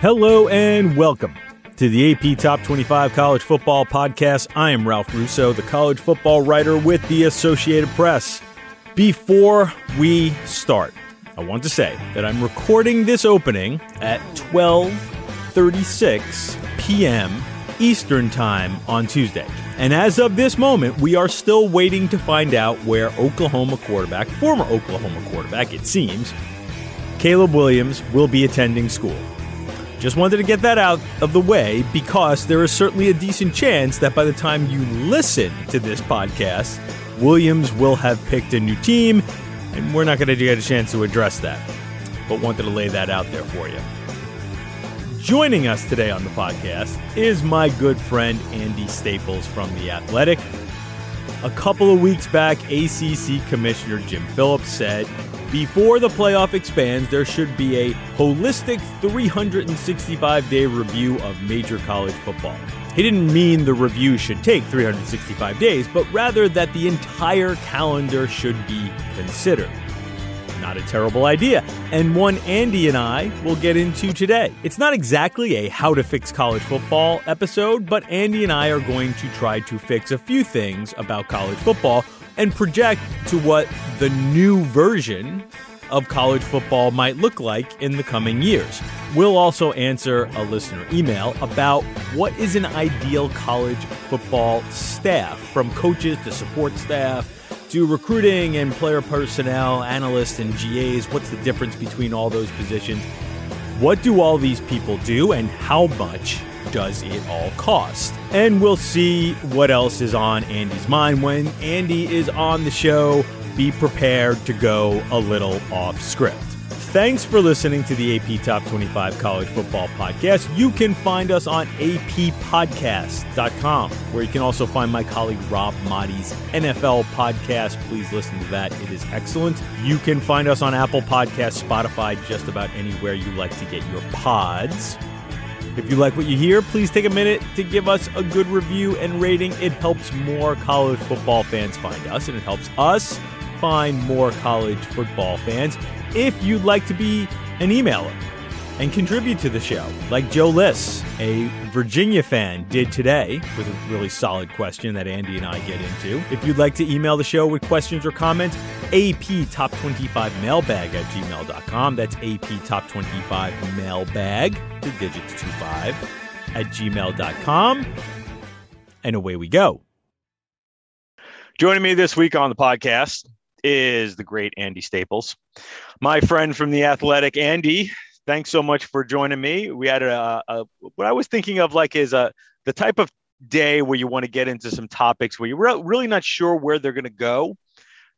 Hello and welcome to the AP Top 25 College Football Podcast. I am Ralph Russo, the college football writer with the Associated Press. Before we start, I want to say that I'm recording this opening at 12:36 p.m. Eastern Time on Tuesday. And as of this moment, we are still waiting to find out where Oklahoma quarterback, former Oklahoma quarterback, it seems, Caleb Williams will be attending school. Just wanted to get that out of the way because there is certainly a decent chance that by the time you listen to this podcast, Williams will have picked a new team, and we're not going to get a chance to address that. But wanted to lay that out there for you. Joining us today on the podcast is my good friend Andy Staples from The Athletic. A couple of weeks back, ACC Commissioner Jim Phillips said before the playoff expands, there should be a holistic 365 day review of major college football. He didn't mean the review should take 365 days, but rather that the entire calendar should be considered. Not a terrible idea, and one Andy and I will get into today. It's not exactly a how to fix college football episode, but Andy and I are going to try to fix a few things about college football and project to what the new version of college football might look like in the coming years. We'll also answer a listener email about what is an ideal college football staff, from coaches to support staff to recruiting and player personnel, analysts and GAs. What's the difference between all those positions? What do all these people do, and how much does it all cost? And we'll see what else is on Andy's mind when Andy is on the show. Be prepared to go a little off script. Thanks for listening to the AP Top 25 College Football Podcast. You can find us on appodcast.com, where you can also find my colleague Rob Maaddi's NFL podcast. Please listen to that, it is excellent. You can find us on Apple Podcasts, Spotify, just about anywhere you like to get your pods. If you like what you hear, please take a minute to give us a good review and rating. It helps more college football fans find us, and it helps us find more college football fans. If you'd like to be an emailer and contribute to the show, like Joe Liss, a Virginia fan, did today with a really solid question that Andy and I get into. If you'd like to email the show with questions or comments, AP Top 25 Mailbag at gmail.com. That's AP Top 25 Mailbag, the digits 25, at gmail.com. And away we go. Joining me this week on the podcast is the great Andy Staples, my friend from the Athletic. Andy, thanks so much for joining me. We had a, a what I was thinking of like is a the type of day where you want to get into some topics where you're re- really not sure where they're going to go.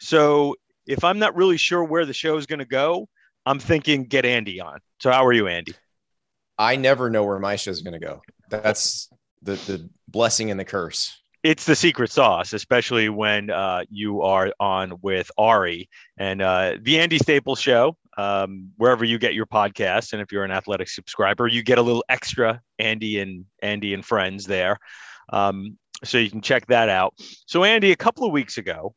So if I'm not really sure where the show is going to go, I'm thinking get Andy on. So how are you, Andy? I never know where my show is going to go. That's the the blessing and the curse it's the secret sauce, especially when uh, you are on with Ari and uh, the Andy Staples Show. Um, wherever you get your podcast, and if you're an athletic subscriber, you get a little extra Andy and Andy and friends there, um, so you can check that out. So, Andy, a couple of weeks ago,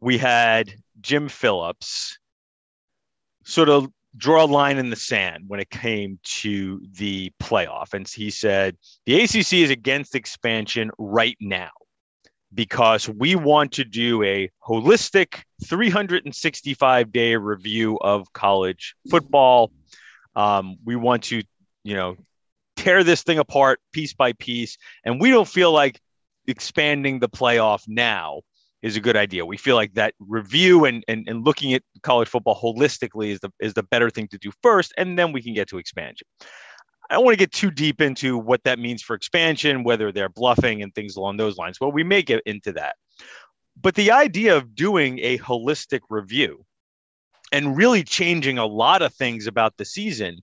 we had Jim Phillips sort of draw a line in the sand when it came to the playoff. And he said the ACC is against expansion right now because we want to do a holistic 365 day review of college football. Um, we want to, you know, tear this thing apart piece by piece. And we don't feel like expanding the playoff now is a good idea. We feel like that review and, and, and looking at college football holistically is the is the better thing to do first, and then we can get to expansion. I don't want to get too deep into what that means for expansion, whether they're bluffing and things along those lines. Well, we may get into that. But the idea of doing a holistic review and really changing a lot of things about the season,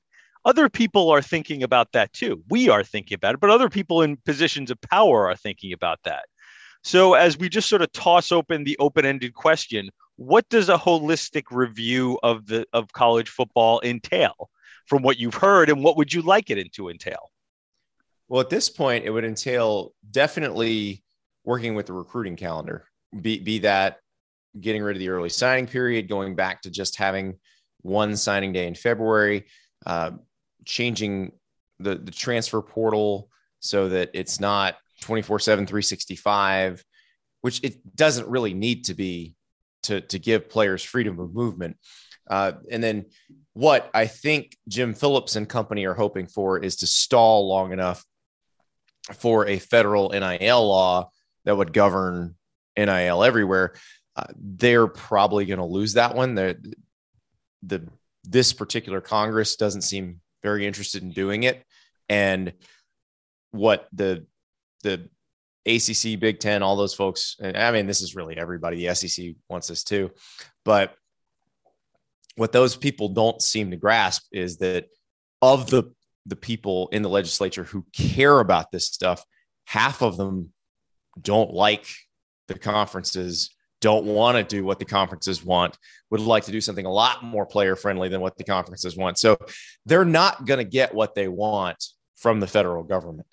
other people are thinking about that too. We are thinking about it, but other people in positions of power are thinking about that. So, as we just sort of toss open the open ended question, what does a holistic review of the of college football entail from what you've heard and what would you like it to entail? Well at this point it would entail definitely working with the recruiting calendar be, be that getting rid of the early signing period going back to just having one signing day in february uh, changing the the transfer portal so that it's not 24 7 365 which it doesn't really need to be to to give players freedom of movement uh, and then what i think jim phillips and company are hoping for is to stall long enough for a federal nil law that would govern nil everywhere uh, they're probably going to lose that one the the this particular congress doesn't seem very interested in doing it and what the the ACC, Big Ten, all those folks. And I mean, this is really everybody. The SEC wants this too, but what those people don't seem to grasp is that of the the people in the legislature who care about this stuff, half of them don't like the conferences, don't want to do what the conferences want, would like to do something a lot more player friendly than what the conferences want. So they're not going to get what they want from the federal government,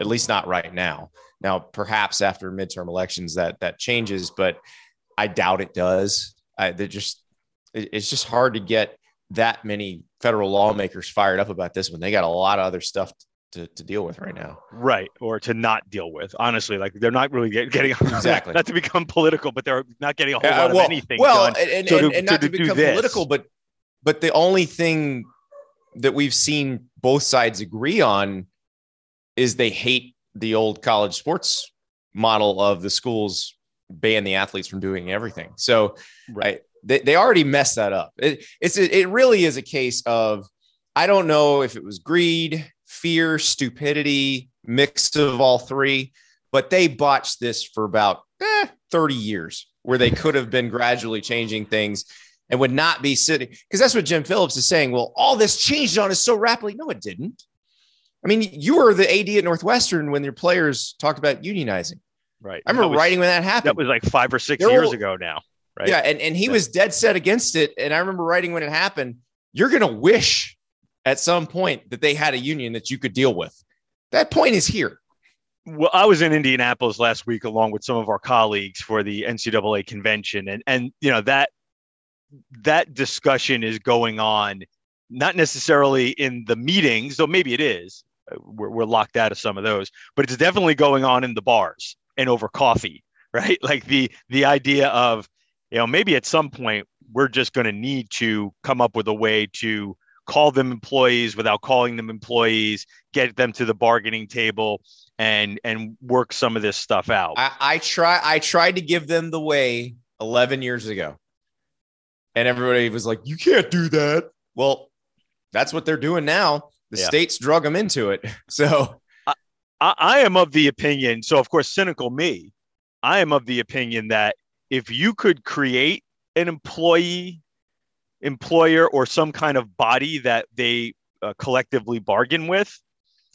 at least not right now. Now, perhaps after midterm elections that that changes, but I doubt it does. I, just it's just hard to get that many federal lawmakers fired up about this when they got a lot of other stuff to, to deal with right now. Right. Or to not deal with. Honestly, like they're not really get, getting exactly not to become political, but they're not getting a whole uh, lot well, of anything. Well, done. and, so and, to, and not to, to become political, but but the only thing that we've seen both sides agree on is they hate the old college sports model of the schools ban the athletes from doing everything. So, right, they, they already messed that up. It, it's it really is a case of I don't know if it was greed, fear, stupidity, mix of all three, but they botched this for about eh, 30 years where they could have been gradually changing things and would not be sitting because that's what Jim Phillips is saying. Well, all this changed on us so rapidly. No, it didn't. I mean, you were the AD at Northwestern when your players talked about unionizing. Right. I remember was, writing when that happened. That was like five or 6 years ago now. Right. Yeah. And, and he yeah. was dead set against it. And I remember writing when it happened, you're going to wish at some point that they had a union that you could deal with. That point is here. Well, I was in Indianapolis last week along with some of our colleagues for the NCAA convention, and and you know that that discussion is going on, not necessarily in the meetings, though maybe it is. Uh, we're, we're locked out of some of those, but it's definitely going on in the bars and over coffee, right? Like the the idea of you know maybe at some point we're just going to need to come up with a way to call them employees without calling them employees, get them to the bargaining table and and work some of this stuff out. I, I try I tried to give them the way 11 years ago. And everybody was like, you can't do that. Well, that's what they're doing now. The yeah. states drug them into it. So I, I am of the opinion. So, of course, cynical me, I am of the opinion that if you could create an employee employer or some kind of body that they uh, collectively bargain with.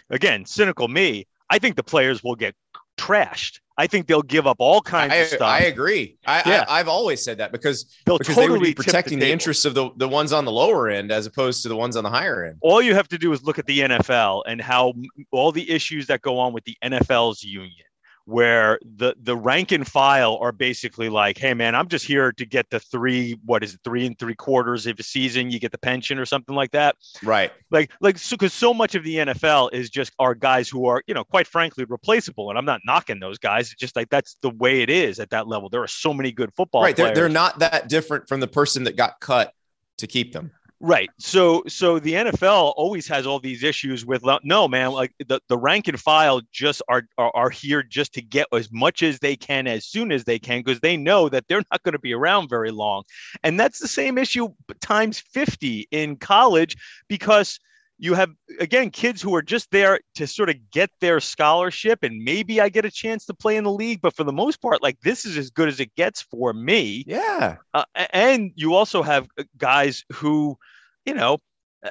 Again, cynical me, I think the players will get trashed. I think they'll give up all kinds I, of stuff. I agree. I, yeah. I, have always said that because, They'll because totally they would be protecting the, the, interests of the, the ones on the lower end as opposed to the ones on the higher end. All you have to do is look at the NFL and how all the issues that go on with the NFL's union where the the rank and file are basically like, hey man, I'm just here to get the three, what is it, three and three quarters of a season, you get the pension or something like that. Right. Like like so because so much of the NFL is just our guys who are, you know, quite frankly, replaceable. And I'm not knocking those guys. It's just like that's the way it is at that level. There are so many good football right. They're, they're not that different from the person that got cut to keep them. Right. So so the NFL always has all these issues with no man like the, the rank and file just are, are are here just to get as much as they can as soon as they can because they know that they're not going to be around very long. And that's the same issue times 50 in college because you have again kids who are just there to sort of get their scholarship and maybe I get a chance to play in the league but for the most part like this is as good as it gets for me. Yeah. Uh, and you also have uh, guys who you know uh,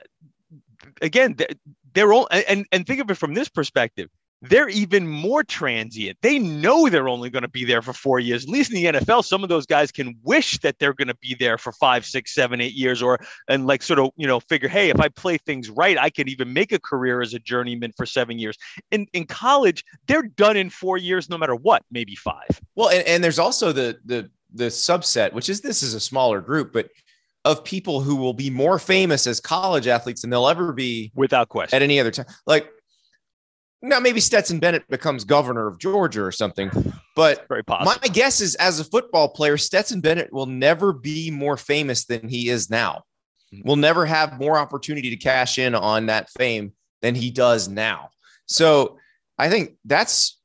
again they're all and and think of it from this perspective they're even more transient. They know they're only going to be there for four years. At least in the NFL, some of those guys can wish that they're going to be there for five, six, seven, eight years, or and like sort of you know figure, hey, if I play things right, I could even make a career as a journeyman for seven years. In in college, they're done in four years, no matter what, maybe five. Well, and, and there's also the the the subset, which is this is a smaller group, but of people who will be more famous as college athletes than they'll ever be without question at any other time. Like now, maybe Stetson Bennett becomes governor of Georgia or something, but very possible. my guess is as a football player, Stetson Bennett will never be more famous than he is now. Hmm. Will never have more opportunity to cash in on that fame than he does now. So I think that's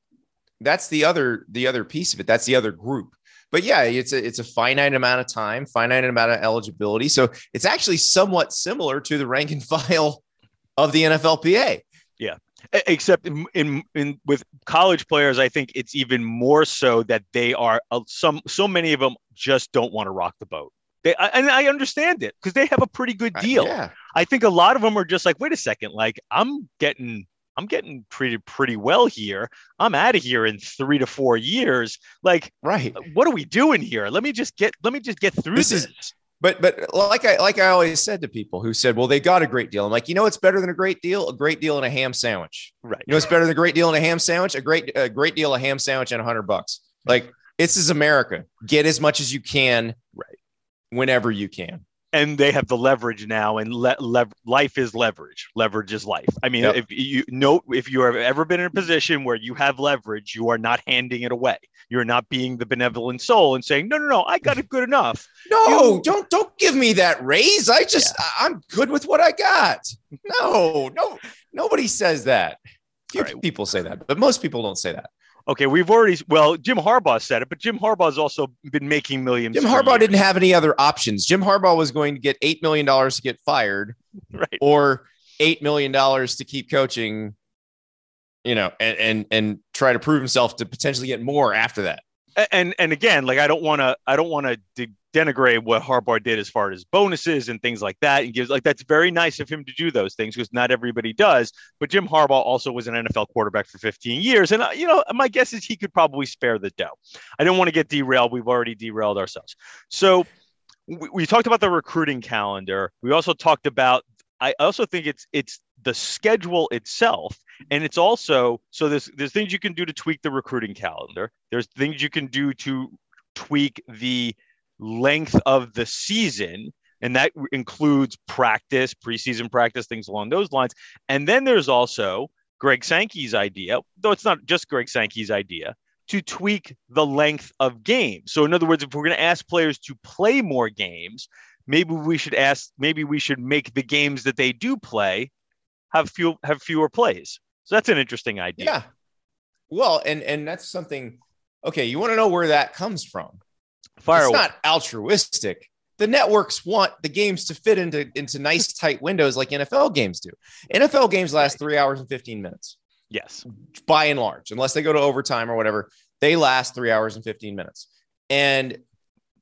that's the other the other piece of it. That's the other group. But yeah, it's a it's a finite amount of time, finite amount of eligibility. So it's actually somewhat similar to the rank and file of the NFLPA. Yeah. Except in, in, in with college players, I think it's even more so that they are uh, some so many of them just don't want to rock the boat. They, and I understand it because they have a pretty good deal. Yeah. I think a lot of them are just like, wait a second, like I'm getting I'm getting treated pretty well here. I'm out of here in three to four years. Like, right? Uh, what are we doing here? Let me just get let me just get through this. this. Is, but but like I like I always said to people who said, well, they got a great deal. I'm like, you know, it's better than a great deal. A great deal and a ham sandwich. Right. You know, it's better than a great deal and a ham sandwich. A great a great deal, a ham sandwich, and a hundred bucks. Like this is America. Get as much as you can. Right. Whenever you can and they have the leverage now and le- le- life is leverage. Leverage is life. I mean yep. if you know if you have ever been in a position where you have leverage you are not handing it away. You're not being the benevolent soul and saying no no no i got it good enough. No you, don't don't give me that raise. I just yeah. i'm good with what i got. No no nobody says that. Few right. people say that but most people don't say that Okay, we've already well, Jim Harbaugh said it, but Jim Harbaugh's also been making millions. Jim Harbaugh years. didn't have any other options. Jim Harbaugh was going to get eight million dollars to get fired, right? Or eight million dollars to keep coaching, you know, and and and try to prove himself to potentially get more after that. And and again, like I don't want to, I don't want to denigrate what Harbaugh did as far as bonuses and things like that. And gives like that's very nice of him to do those things because not everybody does. But Jim Harbaugh also was an NFL quarterback for 15 years, and uh, you know my guess is he could probably spare the dough. I don't want to get derailed. We've already derailed ourselves. So we talked about the recruiting calendar. We also talked about. I also think it's it's the schedule itself and it's also so there's there's things you can do to tweak the recruiting calendar there's things you can do to tweak the length of the season. And that includes practice, preseason practice, things along those lines. And then there's also Greg Sankey's idea, though it's not just Greg Sankey's idea, to tweak the length of games. So, in other words, if we're going to ask players to play more games, maybe we should ask, maybe we should make the games that they do play have few have fewer plays. So that's an interesting idea. Yeah. Well, and and that's something. Okay, you want to know where that comes from? Fire it's not altruistic. The networks want the games to fit into, into nice tight windows like NFL games do. NFL games last three hours and 15 minutes. Yes. By and large, unless they go to overtime or whatever, they last three hours and 15 minutes. And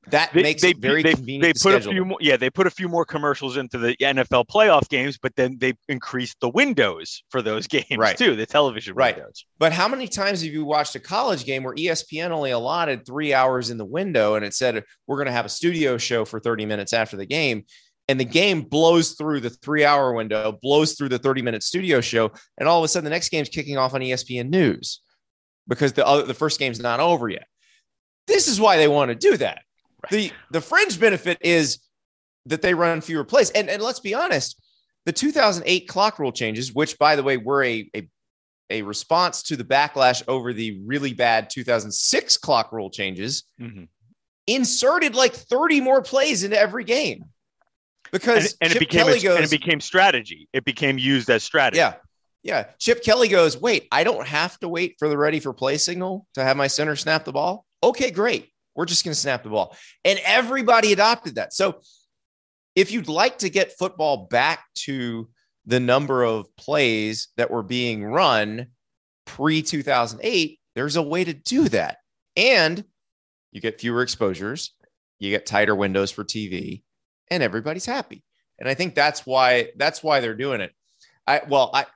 that they, makes they, it very they, convenient. They put a few more, yeah, they put a few more commercials into the NFL playoff games, but then they increased the windows for those games right. too, the television right. windows. But how many times have you watched a college game where ESPN only allotted three hours in the window and it said we're going to have a studio show for 30 minutes after the game? And the game blows through the three hour window, blows through the 30 minute studio show, and all of a sudden the next game's kicking off on ESPN News because the other, the first game's not over yet. This is why they want to do that the the fringe benefit is that they run fewer plays. And and let's be honest, the 2008 clock rule changes, which by the way were a a, a response to the backlash over the really bad 2006 clock rule changes, mm-hmm. inserted like 30 more plays into every game. Because and, and it became a, goes, and it became strategy. It became used as strategy. Yeah. Yeah. Chip Kelly goes, wait, I don't have to wait for the ready for play signal to have my center snap the ball. Okay, great. We're just going to snap the ball. And everybody adopted that. So if you'd like to get football back to the number of plays that were being run pre 2008, there's a way to do that. And you get fewer exposures, you get tighter windows for TV, and everybody's happy. And I think that's why that's why they're doing it. I well, I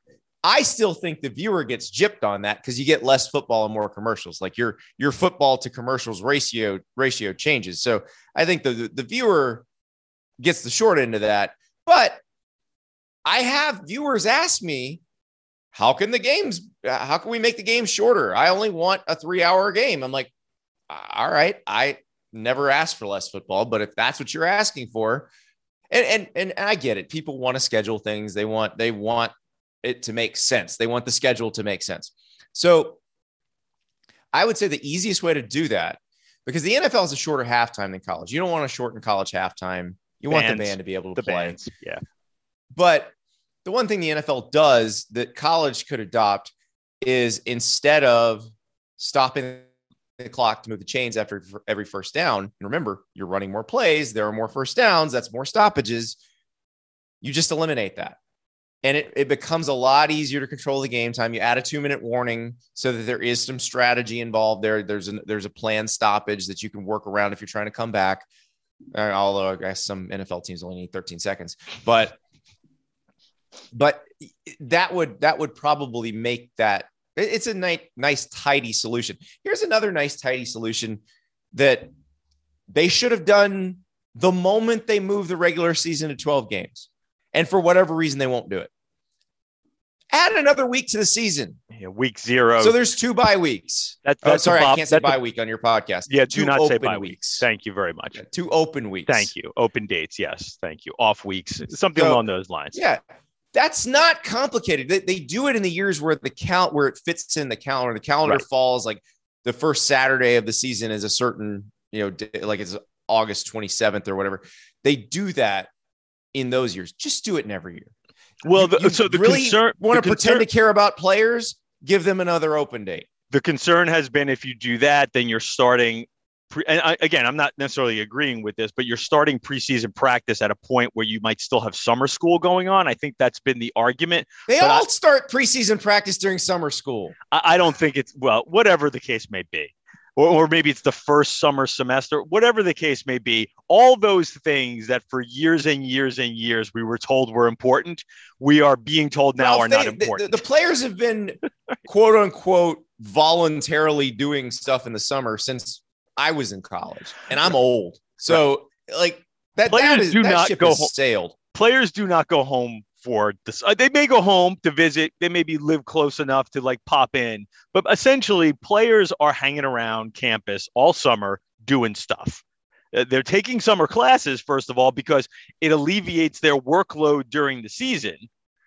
I still think the viewer gets gypped on that because you get less football and more commercials. Like your your football to commercials ratio ratio changes. So I think the, the, the viewer gets the short end of that. But I have viewers ask me, how can the games? Uh, how can we make the game shorter? I only want a three hour game. I'm like, all right, I never asked for less football, but if that's what you're asking for, and and and I get it. People want to schedule things. They want they want it to make sense. They want the schedule to make sense. So I would say the easiest way to do that, because the NFL is a shorter halftime than college. You don't want to shorten college halftime. You want the band to be able to play. bands. Yeah. But the one thing the NFL does that college could adopt is instead of stopping the clock to move the chains after every first down, and remember, you're running more plays, there are more first downs, that's more stoppages. You just eliminate that. And it, it becomes a lot easier to control the game time. You add a two minute warning so that there is some strategy involved there. There's a, there's a planned stoppage that you can work around if you're trying to come back. Uh, although I guess some NFL teams only need 13 seconds, but but that would that would probably make that it's a nice nice tidy solution here's another nice tidy solution that they should have done the moment they moved the regular season to 12 games and for whatever reason they won't do it. Add another week to the season. Yeah, week zero. So there's two bye weeks. That's, oh, sorry Bob, i can't say bye a, week on your podcast. Yeah do not say bye weeks. weeks. Thank you very much. Yeah, two open weeks. Thank you. Open dates. Yes thank you. Off weeks. Something so, along those lines. yeah that's not complicated. They, they do it in the years where the count where it fits in the calendar. The calendar right. falls like the first Saturday of the season is a certain, you know, like it's August 27th or whatever. They do that in those years. Just do it in every year. Well, the, so the really concern want to pretend to care about players, give them another open date. The concern has been if you do that, then you're starting pre- and I, again, I'm not necessarily agreeing with this, but you're starting preseason practice at a point where you might still have summer school going on. I think that's been the argument. They all I, start preseason practice during summer school. I, I, don't think it's well, whatever the case may be. Or, or maybe it's the first summer semester, whatever the case may be. All those things that for years and years and years we were told were important, we are being told now are they, not important. The, the players have been quote unquote voluntarily doing stuff in the summer since I was in college and I'm old. So right. like that, players that is, do that not go home. sailed. Players do not go home for this. Uh, they may go home to visit. They maybe live close enough to like pop in, but essentially players are hanging around campus all summer doing stuff. Uh, they're taking summer classes, first of all, because it alleviates their workload during the season.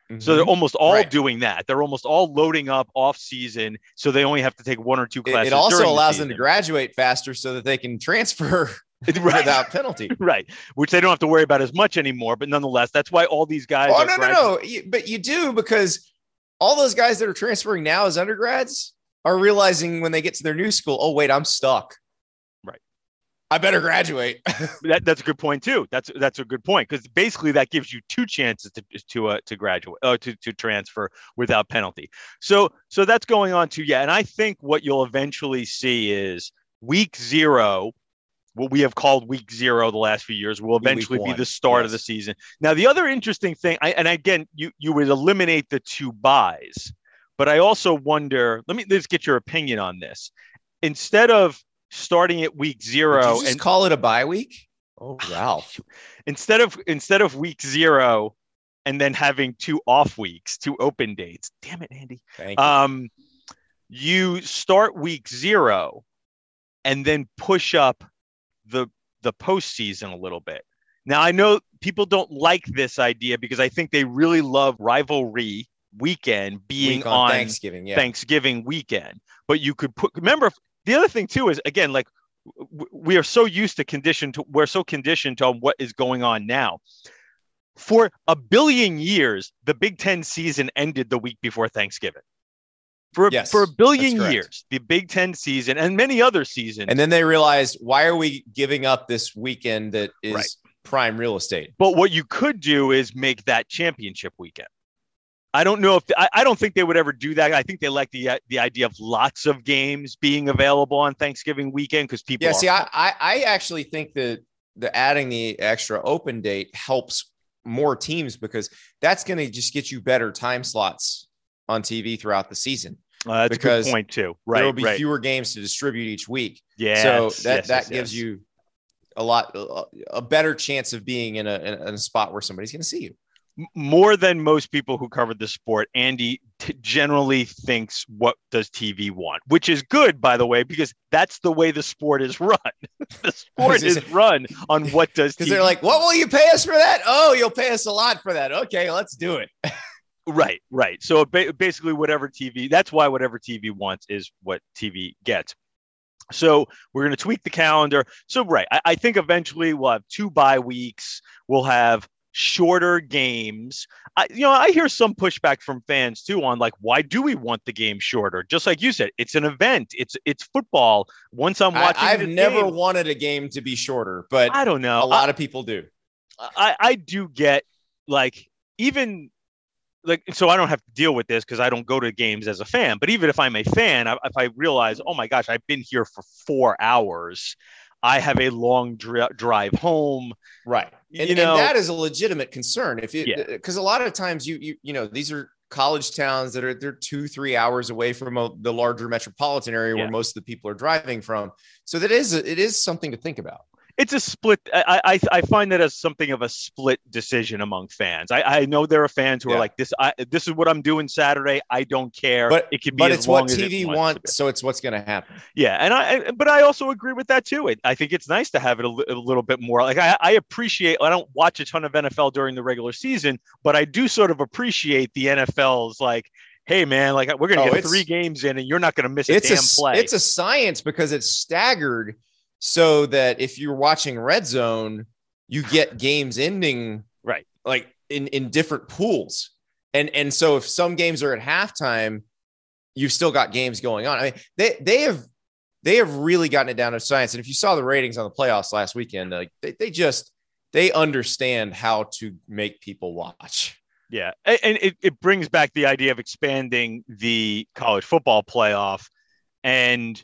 Mm-hmm. So they're mm-hmm. almost all right. doing that. They're almost all loading up off season, so they only have to take one or two classes. It, also allows the them to graduate faster, so that they can transfer right. without penalty. right, which they don't have to worry about as much anymore. But nonetheless, that's why all these guys. Oh no, no, no! But you do because all those guys that are transferring now as undergrads are realizing when they get to their new school, oh wait, I'm stuck. Right. I better graduate. that, that's a good point too. That's that's a good point because basically that gives you two chances to to uh, to graduate uh, to to transfer without penalty. So so that's going on too. Yeah, and I think what you'll eventually see is week zero. What we have called week zero the last few years will eventually be the start yes. of the season. Now, the other interesting thing, I, and again, you you would eliminate the two byes, but I also wonder. Let me let's get your opinion on this. Instead of starting at week zero and call it a bye week. Oh, Ralph. instead of instead of week zero and then having two off weeks, two open dates. Damn it, Andy. Thank you. Um, you start week zero and then push up the the postseason a little bit. Now I know people don't like this idea because I think they really love rivalry weekend being week on, on, Thanksgiving, yeah. Thanksgiving weekend. But you could put remember the other thing too is again like we are so used to conditioned to we're so conditioned to what is going on now for a billion years the big 10 season ended the week before thanksgiving for, yes, for a billion years the big 10 season and many other seasons and then they realized why are we giving up this weekend that is right. prime real estate but what you could do is make that championship weekend I don't know if I, I, don't think they would ever do that. I think they like the uh, the idea of lots of games being available on Thanksgiving weekend because people. Yeah, are- see, I, I actually think that the adding the extra open date helps more teams because that's going to just get you better time slots on TV throughout the season. Uh, that's because a good point too. Right, there will be right. fewer games to distribute each week. Yeah, so that yes, that yes, gives yes. you a lot a better chance of being in a in a spot where somebody's going to see you. more than most people who cover the sport, Andy t- generally thinks, "What does TV want?" Which is good, by the way, because that's the way the sport is run. the sport is run on what does because they're like, "What will you pay us for that?" Oh, you'll pay us a lot for that. Okay, let's do it. Right, right. So basically, whatever TV. That's why whatever TV wants is what TV gets. So we're going to tweak the calendar. So right, I, I think eventually we'll have two bye weeks. We'll have shorter games. I, you know, I hear some pushback from fans too on like, why do we want the game shorter? Just like you said, it's an event. It's it's football. Once I'm watching, I, have never game, wanted a game to be shorter, but I don't know. A lot I, of people do. I I do get like even like so I don't have to deal with this because I don't go to games as a fan. But even if I'm a fan, I, if I realize, oh my gosh, I've been here for four hours I have a long dri- drive home. Right. And, you know, and that is a legitimate concern. If it, because yeah. Uh, a lot of times you, you, you know, these are college towns that are, they're two, three hours away from a, the larger metropolitan area yeah. where most of the people are driving from. So that is, it is something to think about it's a split. I, I, I find that as something of a split decision among fans. I, I know there are fans who yeah. are like this. I, this is what I'm doing Saturday. I don't care. But it could be. But it's what TV it wants, so it's what's going to happen. Yeah, and I. But I also agree with that too. It, I think it's nice to have it a, a little bit more. Like I, I appreciate. I don't watch a ton of NFL during the regular season, but I do sort of appreciate the NFL's like hey man, like we're gonna oh, get three games in and you're not gonna miss a damn a, play. It's a science because it's staggered so that if you're watching red zone you get games ending right. like in in different pools. And and so if some games are at halftime you've still got games going on. I mean they they have they have really gotten it down to science. And if you saw the ratings on the playoffs last weekend like they, they just they understand how to make people watch. Yeah. And it, it brings back the idea of expanding the college football playoff. And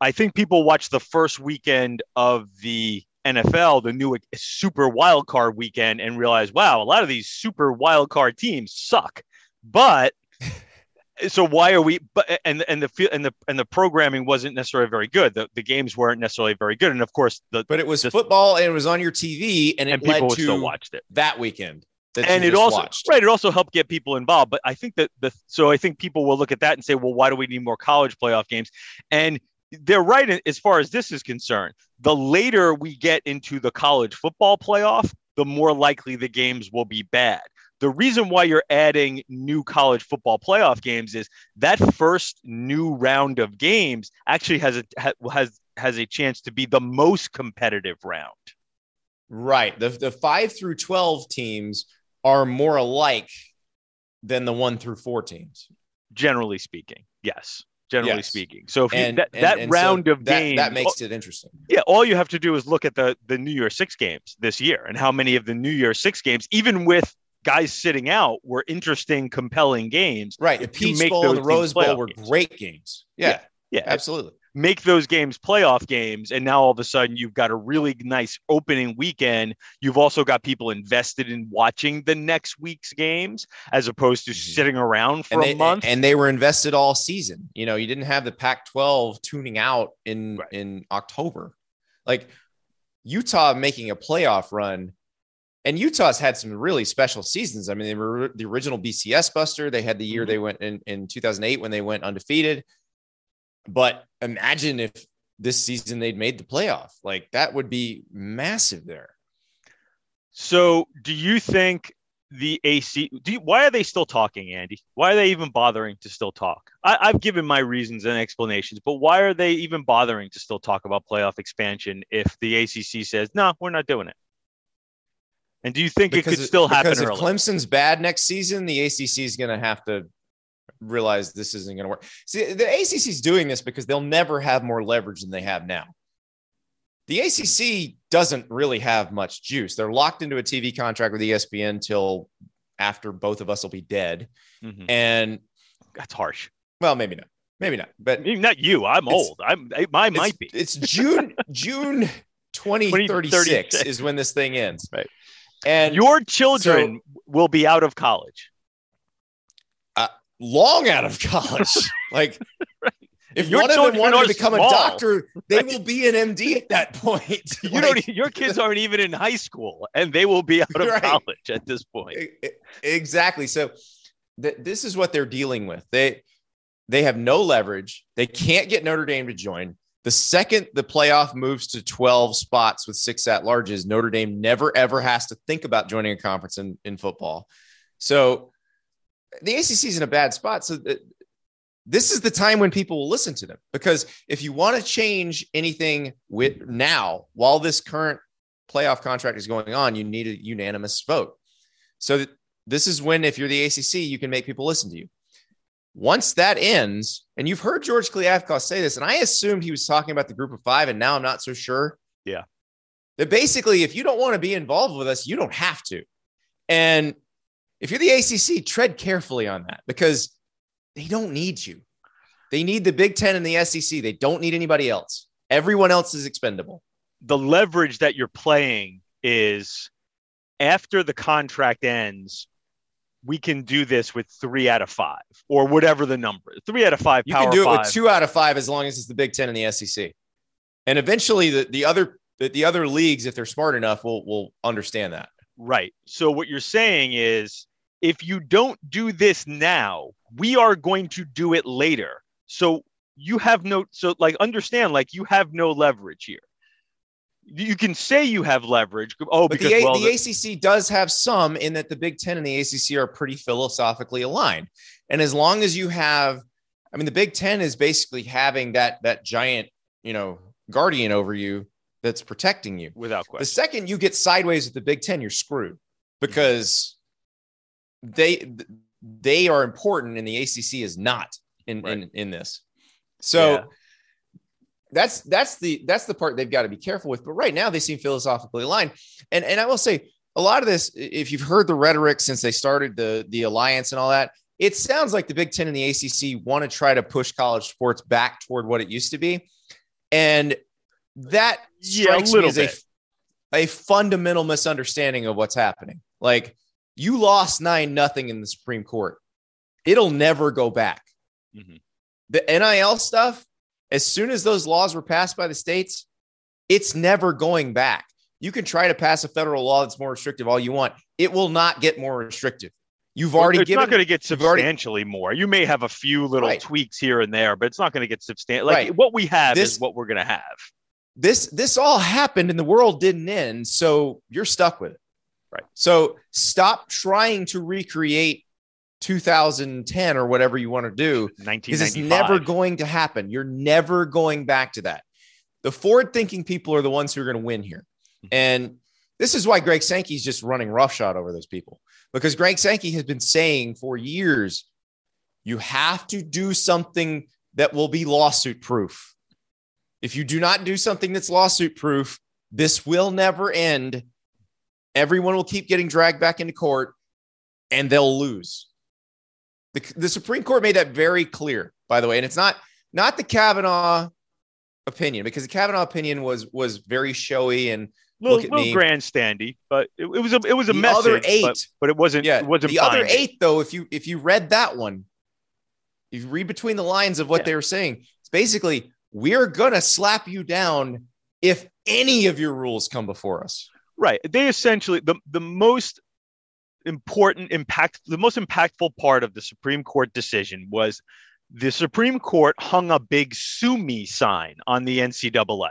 I think people watch the first weekend of the NFL, the new super wild card weekend, and realize, wow, a lot of these super wild card teams suck. But so why are we? But and and the and the and the programming wasn't necessarily very good. The, the games weren't necessarily very good, and of course the but it was just, football and it was on your TV, and it and people still watched it that weekend. and it also watched. right, it also helped get people involved. But I think that the so I think people will look at that and say, well, why do we need more college playoff games? And they're right as far as this is concerned. The later we get into the college football playoff, the more likely the games will be bad. The reason why you're adding new college football playoff games is that first new round of games actually has a has has a chance to be the most competitive round. Right. The the 5 through 12 teams are more alike than the 1 through 4 teams. Generally speaking. Yes generally yes. speaking. So if and, you, that, and, that and round so of that, games that makes it interesting. Yeah, all you have to do is look at the the New Year Six games this year and how many of the New Year Six games, even with guys sitting out, were interesting, compelling games. Right, the Peach Bowl and the Rose Bowl were games. great games. Yeah, yeah, yeah absolutely make those games playoff games and now all of a sudden you've got a really nice opening weekend you've also got people invested in watching the next week's games as opposed to mm-hmm. sitting around for a month and they were invested all season you know you didn't have the pac 12 tuning out in right. in october like utah making a playoff run and Utah's had some really special seasons. I mean, they were the original BCS buster. They had the year mm-hmm. they went in, in 2008 when they went undefeated. But imagine if this season they'd made the playoff. Like that would be massive there. So, do you think the AC? You, why are they still talking, Andy? Why are they even bothering to still talk? I, have given my reasons and explanations, but why are they even bothering to still talk about playoff expansion if the ACC says no, we're not doing it? And do you think because it could still happen? Because if Clemson's bad next season, the ACC is going to have to realize this isn't going to work. See, the ACC is doing this because they'll never have more leverage than they have now. The ACC doesn't really have much juice. They're locked into a TV contract with ESPN till after both of us will be dead. Mm-hmm. And that's harsh. Well, maybe not. Maybe not. But maybe not you. I'm old. I'm I might be. It's June June 2036 is when this thing ends. Right. And your children so, will be out of college long out of college. like, right. if Your one of them children wanted to become small. a doctor, they will be an MD at that point. You Like, don't. Your kids aren't even in high school, and they will be out of Right. college at this point. Exactly. So th- this is what they're dealing with. They they have no leverage. They can't get Notre Dame to join. The second the playoff moves to 12 spots with six at larges, Notre Dame never ever has to think about joining a conference in, in football. So the ACC is in a bad spot. So th- this is the time when people will listen to them because if you want to change anything with now while this current playoff contract is going on, you need a unanimous vote. So th- this is when, if you're the ACC, you can make people listen to you. Once that ends, and you've heard George Kliavkoff say this, and I assumed he was talking about the group of five, and now I'm not so sure. Yeah. That basically, if you don't want to be involved with us, you don't have to. And if you're the ACC, tread carefully on that because they don't need you. They need the Big Ten and the SEC. They don't need anybody else. Everyone else is expendable. the leverage that you're playing is after the contract ends, we can do this with three out of five or whatever the number is. Three out of five. You can do it five. with two out of five as long as it's the Big Ten and the SEC. And eventually, the, the other the, the other leagues, if they're smart enough, will will understand that. Right. So what you're saying is if you don't do this now, we are going to do it later. So you have no so like understand like you have no leverage here. You can say you have leverage. Oh, But because the, well, the ACC does have some in that the Big Ten and the ACC are pretty philosophically aligned. And as long as you have, I mean, the Big Ten is basically having that that giant, you know, guardian over you that's protecting you. without question. The second you get sideways with the Big Ten, you're screwed mm-hmm. because they they are important and the ACC is not in in, in this. So Yeah. that's that's the that's the part they've got to be careful with. But right now they seem philosophically aligned. And and I will say a lot of this, if you've heard the rhetoric since they started the the alliance and all that, it sounds like the Big Ten and the ACC want to try to push college sports back toward what it used to be. And that Yeah, a strikes me as a, a fundamental misunderstanding of what's happening. Like you lost nine nothing in the Supreme Court. It'll never go back. Mhm. The NIL stuff, as soon as those laws were passed by the states, it's never going back. You can try to pass a federal law that's more restrictive all you want. It will not get more restrictive. You've already it's given not going to get you've already- substantially more. You may have a few little Right. tweaks here and there, but it's not going to get substantial. Like Right. what we have This- is what we're going to have. this this all happened and the world didn't end so you're stuck with it Right. so stop trying to recreate 2010 or whatever you want to do because it's never going to happen. You're never going back to that. The forward thinking people are the ones who are going to win here. Mm-hmm. And this is why greg sankey's just running roughshod over those people because greg sankey has been saying for years you have to do something that will be lawsuit proof if you do not do something that's lawsuit proof, this will never end. Everyone will keep getting dragged back into court and they'll lose. The, the Supreme Court made that very clear, by the way. And it's not not the Kavanaugh opinion, because the Kavanaugh opinion was was very showy and little, look at little me. grandstandy, but it, it was a it was a The message. other eight- but, but it wasn't. yeah. it wasn't the other eight, though, if you if you read that one, if you read between the lines of what Yeah. they were saying, it's basically we're gonna slap you down if any of your rules come before us. Right. They essentially the the most important impact the most impactful part of the Supreme Court decision was the Supreme Court hung a big sue me sign on the NCAA.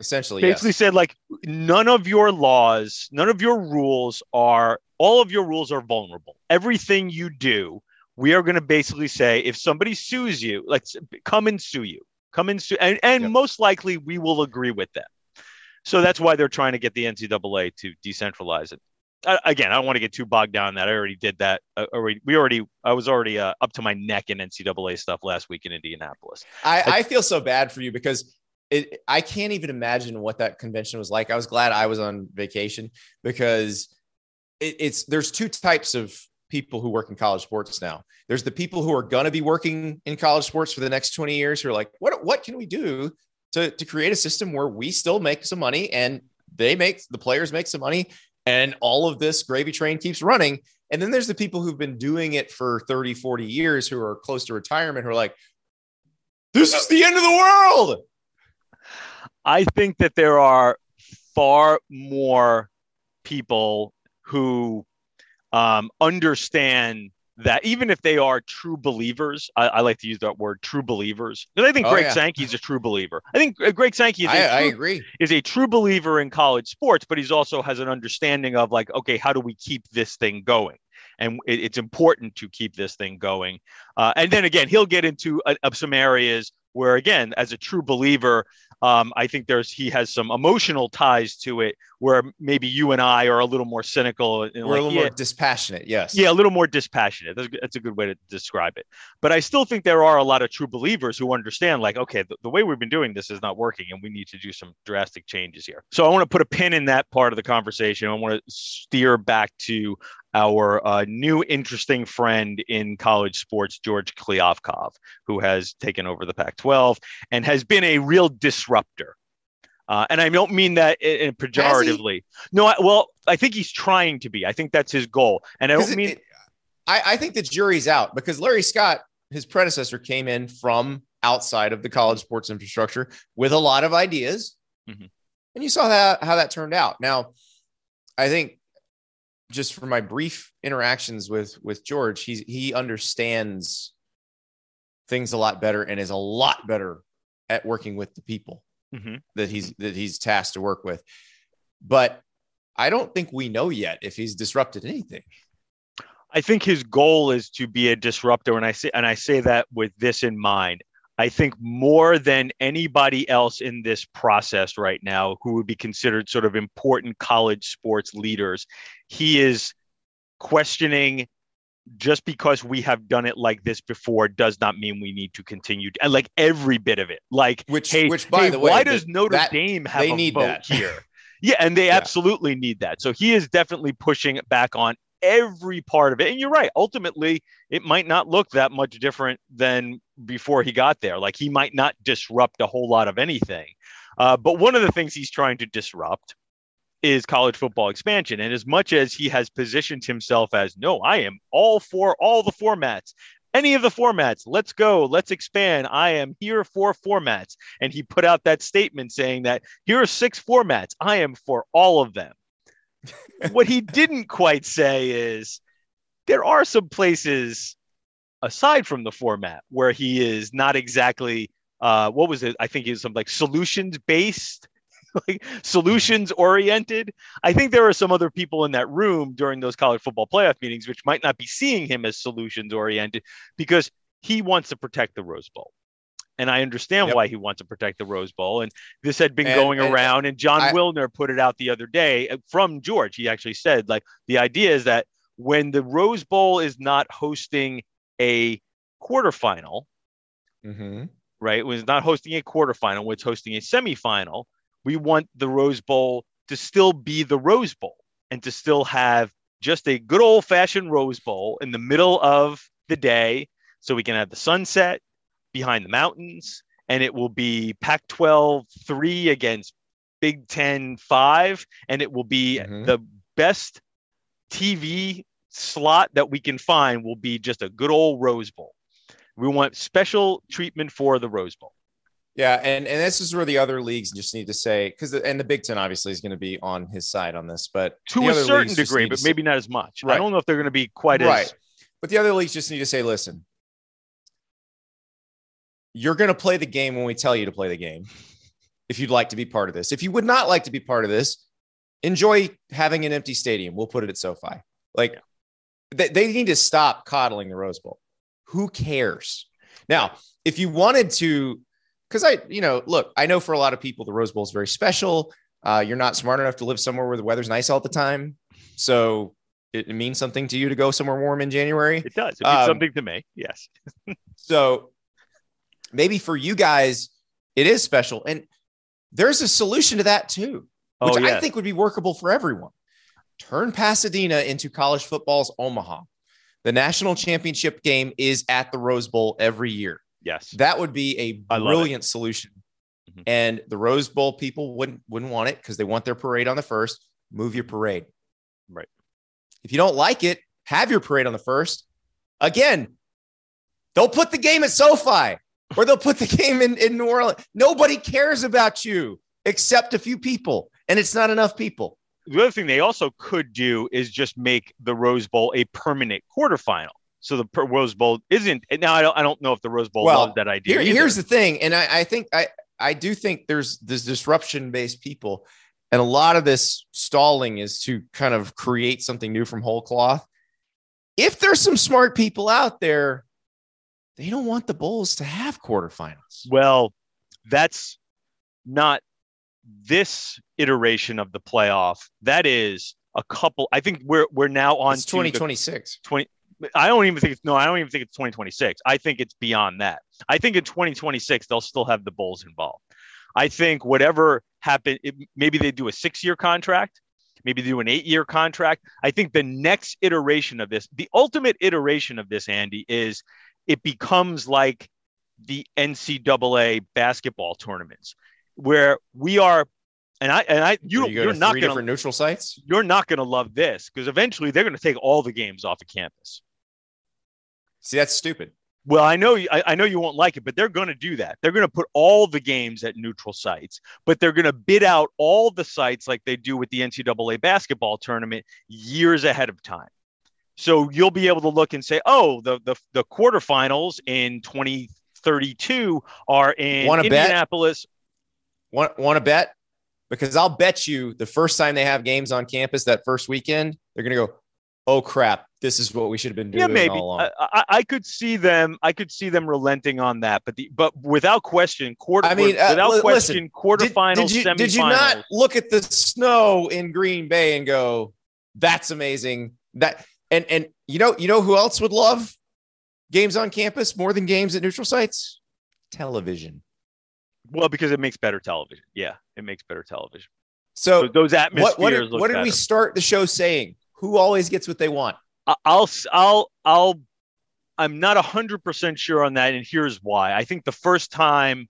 Essentially, Basically yes. said like none of your laws, none of your rules are all of your rules are vulnerable. Everything you do, we are going to basically say if somebody sues you, like come and sue you. Come and sue and, and Yep. most likely we will agree with them. So that's why they're trying to get the NCAA to decentralize it. I, again, I don't want to get too bogged down in that. I already did that. Already, we already, I was already uh, up to my neck in NCAA stuff last week in Indianapolis. I, I feel so bad for you because it, I can't even imagine what that convention was like. I was glad I was on vacation because it, it's there's two types of people who work in college sports now. There's the people who are going to be working in college sports for the next 20 years who are like, what what can we do to to create a system where we still make some money and they make the players make some money and all of this gravy train keeps running. And then there's the people who've been doing it for 30, 40 years who are close to retirement who are like, This is the end of the world. I think that there are far more people who um, understand that even if they are true believers, I, I, like to use that word, true believers. And I think oh, Greg yeah. Sankey is a true believer. I think uh, Greg Sankey is I, a true, I agree. is a true believer in college sports, but he's also has an understanding of like, okay, how do we keep this thing going? And it, it's important to keep this thing going. Uh, and then again, he'll get into uh, some areas where, again, as a true believer, um, I think there's he has some emotional ties to it where maybe you and I are a little more cynical. We're like, a little yeah, more dispassionate. Yes. Yeah, a little more dispassionate. That's, that's, a good way to describe it. But I still think there are a lot of true believers who understand, like, okay, the, the way we've been doing this is not working, and we need to do some drastic changes here. So I want to put a pin in that part of the conversation. I want to steer back to our uh, new interesting friend in college sports, George Kliavkoff, who has taken over the Pac 12 and has been a real disruptor. Uh, and I don't mean that in, in pejoratively. No, I, well, I think he's trying to be. I think that's his goal. And I don't mean. It, I, I think the jury's out because Larry Scott, his predecessor, came in from outside of the college sports infrastructure with a lot of ideas. Mm-hmm. And you saw that, how that turned out. Now, I think just from my brief interactions with with George, he he understands things a lot better and is a lot better at working with the people mm-hmm. that he's that he's tasked to work with. But I don't think we know yet if he's disrupted anything. I think his goal is to be a disruptor, and I say and I say that with this in mind. I think more than anybody else in this process right now who would be considered sort of important college sports leaders, he is questioning just because we have done it like this before does not mean we need to continue and like every bit of it like which hey, which by hey, the way why does notre that, dame have a vote that. here yeah and they yeah. absolutely need that so he is definitely pushing back on every part of it. And you're right. Ultimately, it might not look that much different than before he got there. Like he might not disrupt a whole lot of anything. Uh, but one of the things he's trying to disrupt is college football expansion. And as much as he has positioned himself as, no, I am all for all the formats, any of the formats, let's go, let's expand. I am here for formats. And he put out that statement saying that here are six formats. I am for all of them what he didn't quite say is there are some places aside from the format where he is not exactly uh, what was it? I think he's some like solutions based, like solutions oriented. I think there are some other people in that room during those college football playoff meetings which might not be seeing him as solutions oriented because he wants to protect the Rose Bowl and I understand yep. why he wants to protect the Rose Bowl. And this had been and, going and, around, and Jon I, Wilner put it out the other day uh, from George. He actually said, like, the idea is that when the Rose Bowl is not hosting a quarterfinal, mm-hmm. right? When it's not hosting a quarterfinal, when it's hosting a semifinal, we want the Rose Bowl to still be the Rose Bowl and to still have just a good old fashioned Rose Bowl in the middle of the day so we can have the sunset behind the mountains, and it will be Pac 12 three against Big Ten five, and it will be mm-hmm. the best TV slot that we can find will be just a good old Rose Bowl. We want special treatment for the Rose Bowl. Yeah, and and this is where the other leagues just need to say because and the Big Ten obviously is going to be on his side on this, but to a certain degree, but maybe not as much. Right. I don't know if they're going to be quite right. as But the other leagues just need to say, listen, you're going to play the game when we tell you to play the game. If you'd like to be part of this, if you would not like to be part of this, enjoy having an empty stadium. We'll put it at SoFi. Like they, they need to stop coddling the Rose Bowl. Who cares? Now, if you wanted to, because I, you know, look, I know for a lot of people the Rose Bowl is very special. Uh, you're not smart enough to live somewhere where the weather's nice all the time, so it, it means something to you to go somewhere warm in January. It does. It means um, something to me. Yes. so maybe for you guys, it is special. And there's a solution to that too, which oh, I think would be workable for everyone. Turn Pasadena into college football's Omaha. The national championship game is at the Rose Bowl every year. Yes. That would be a brilliant solution. Mm-hmm. And the Rose Bowl people wouldn't wouldn't want it because they want their parade on the first. Move your parade. Right. If you don't like it, have your parade on the first. Again, they'll put the game at SoFi. Or they'll put the game in, in New Orleans. Nobody cares about you except a few people, and it's not enough people. The other thing they also could do is just make the Rose Bowl a permanent quarterfinal. So the Rose Bowl isn't now. I don't. I don't know if the Rose Bowl well, loves that idea. Here, here's the thing, and I, I think I I do think there's this disruption based people, and a lot of this stalling is to kind of create something new from whole cloth. If there's some smart people out there, they don't want the Bulls to have quarterfinals. Well, that's not this iteration of the playoff. That is a couple. I think we're we're now on it's 2026. 20. I don't even think it's no. I don't even think it's 2026. I think it's beyond that. I think in 2026 they'll still have the Bulls involved. I think whatever happened, it, maybe they do a six-year contract, maybe they do an eight-year contract. I think the next iteration of this, the ultimate iteration of this, Andy, is it becomes like the NCAA basketball tournaments where we are and I and I you, you are not going to neutral sites. You're not going to love this because eventually they're going to take all the games off of campus. See, that's stupid. Well, I know I, I know you won't like it, but they're going to do that. They're going to put all the games at neutral sites, but they're going to bid out all the sites like they do with the NCAA basketball tournament years ahead of time. So you'll be able to look and say, oh, the the, the quarterfinals in 2032 are in Wanna Indianapolis. Want want to bet? Because I'll bet you the first time they have games on campus that first weekend, they're going to go, "Oh crap, this is what we should have been doing." Yeah, maybe. I, I, I, could see them. I could see them relenting on that, but the but without question, quarter. I mean, uh, without l- question, quarterfinals, did, did, you, semifinals. Did you not look at the snow in Green Bay and go, "That's amazing"? That and and you know you know who else would love games on campus more than games at neutral sites? Television. Well, because it makes better television. Yeah, it makes better television. So, so those atmospheres. What, what did, what did we start the show saying? Who always gets what they want? I'll I'll I'll I'm not hundred percent sure on that, and here's why. I think the first time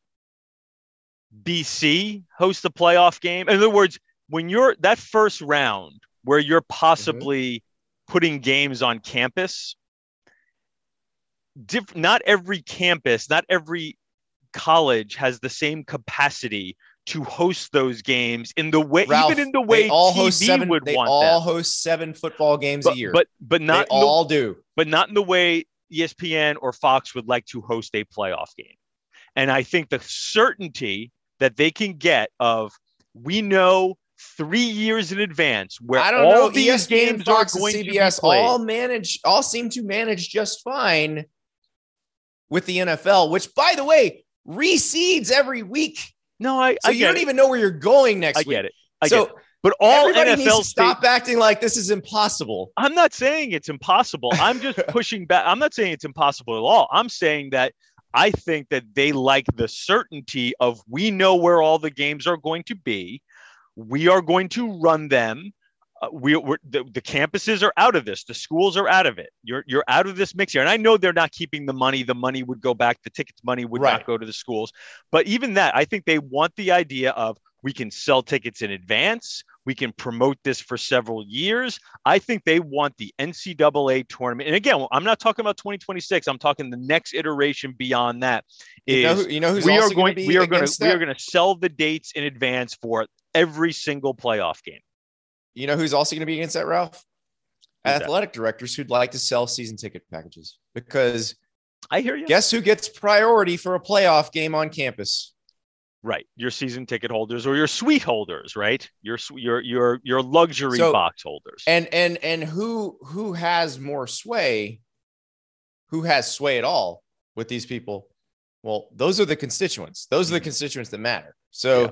BC hosts a playoff game, in other words, when you're that first round where you're possibly mm-hmm. Putting games on campus, diff, not every campus, not every college has the same capacity to host those games in the way, Ralph, even in the way all TV host seven, would they want all them. host seven football games but, a year, but but not all do, but not in the way ESPN or Fox would like to host a playoff game. And I think the certainty that they can get of we know three years in advance where I don't all know, these ESPN, games Fox, are going and to CBS be played. all manage, all seem to manage just fine with the NFL. Which, by the way, reseeds every week. No, I. So I you don't it. even know where you're going next I week. get it. I so get it. But all NFL needs to stop state- acting like this is impossible. I'm not saying it's impossible. I'm just pushing back. I'm not saying it's impossible at all. I'm saying that I think that they like the certainty of we know where all the games are going to be. We are going to run them. Uh, we, we're, the, the campuses are out of this. The schools are out of it. You're you're out of this mix here. And I know they're not keeping the money. The money would go back. The tickets money would Right. not go to the schools. But even that, I think they want the idea of we can sell tickets in advance. We can promote this for several years. I think they want the NCAA tournament. And again, I'm not talking about 2026. I'm talking the next iteration beyond that. Is You know, who, you know who's we also are going be we are going to we are going to sell the dates in advance for every single playoff game. You know who's also going to be against that, Ralph? Who's that? Athletic directors who'd like to sell season ticket packages because I hear you. guess who gets priority for a playoff game on campus? Right, your season ticket holders or your suite holders, right? Your your your your luxury So- box holders. And and and who who has more sway? Who has sway at all with these people? Well, those are the constituents. Those are the mm. constituents that matter. So. Yeah.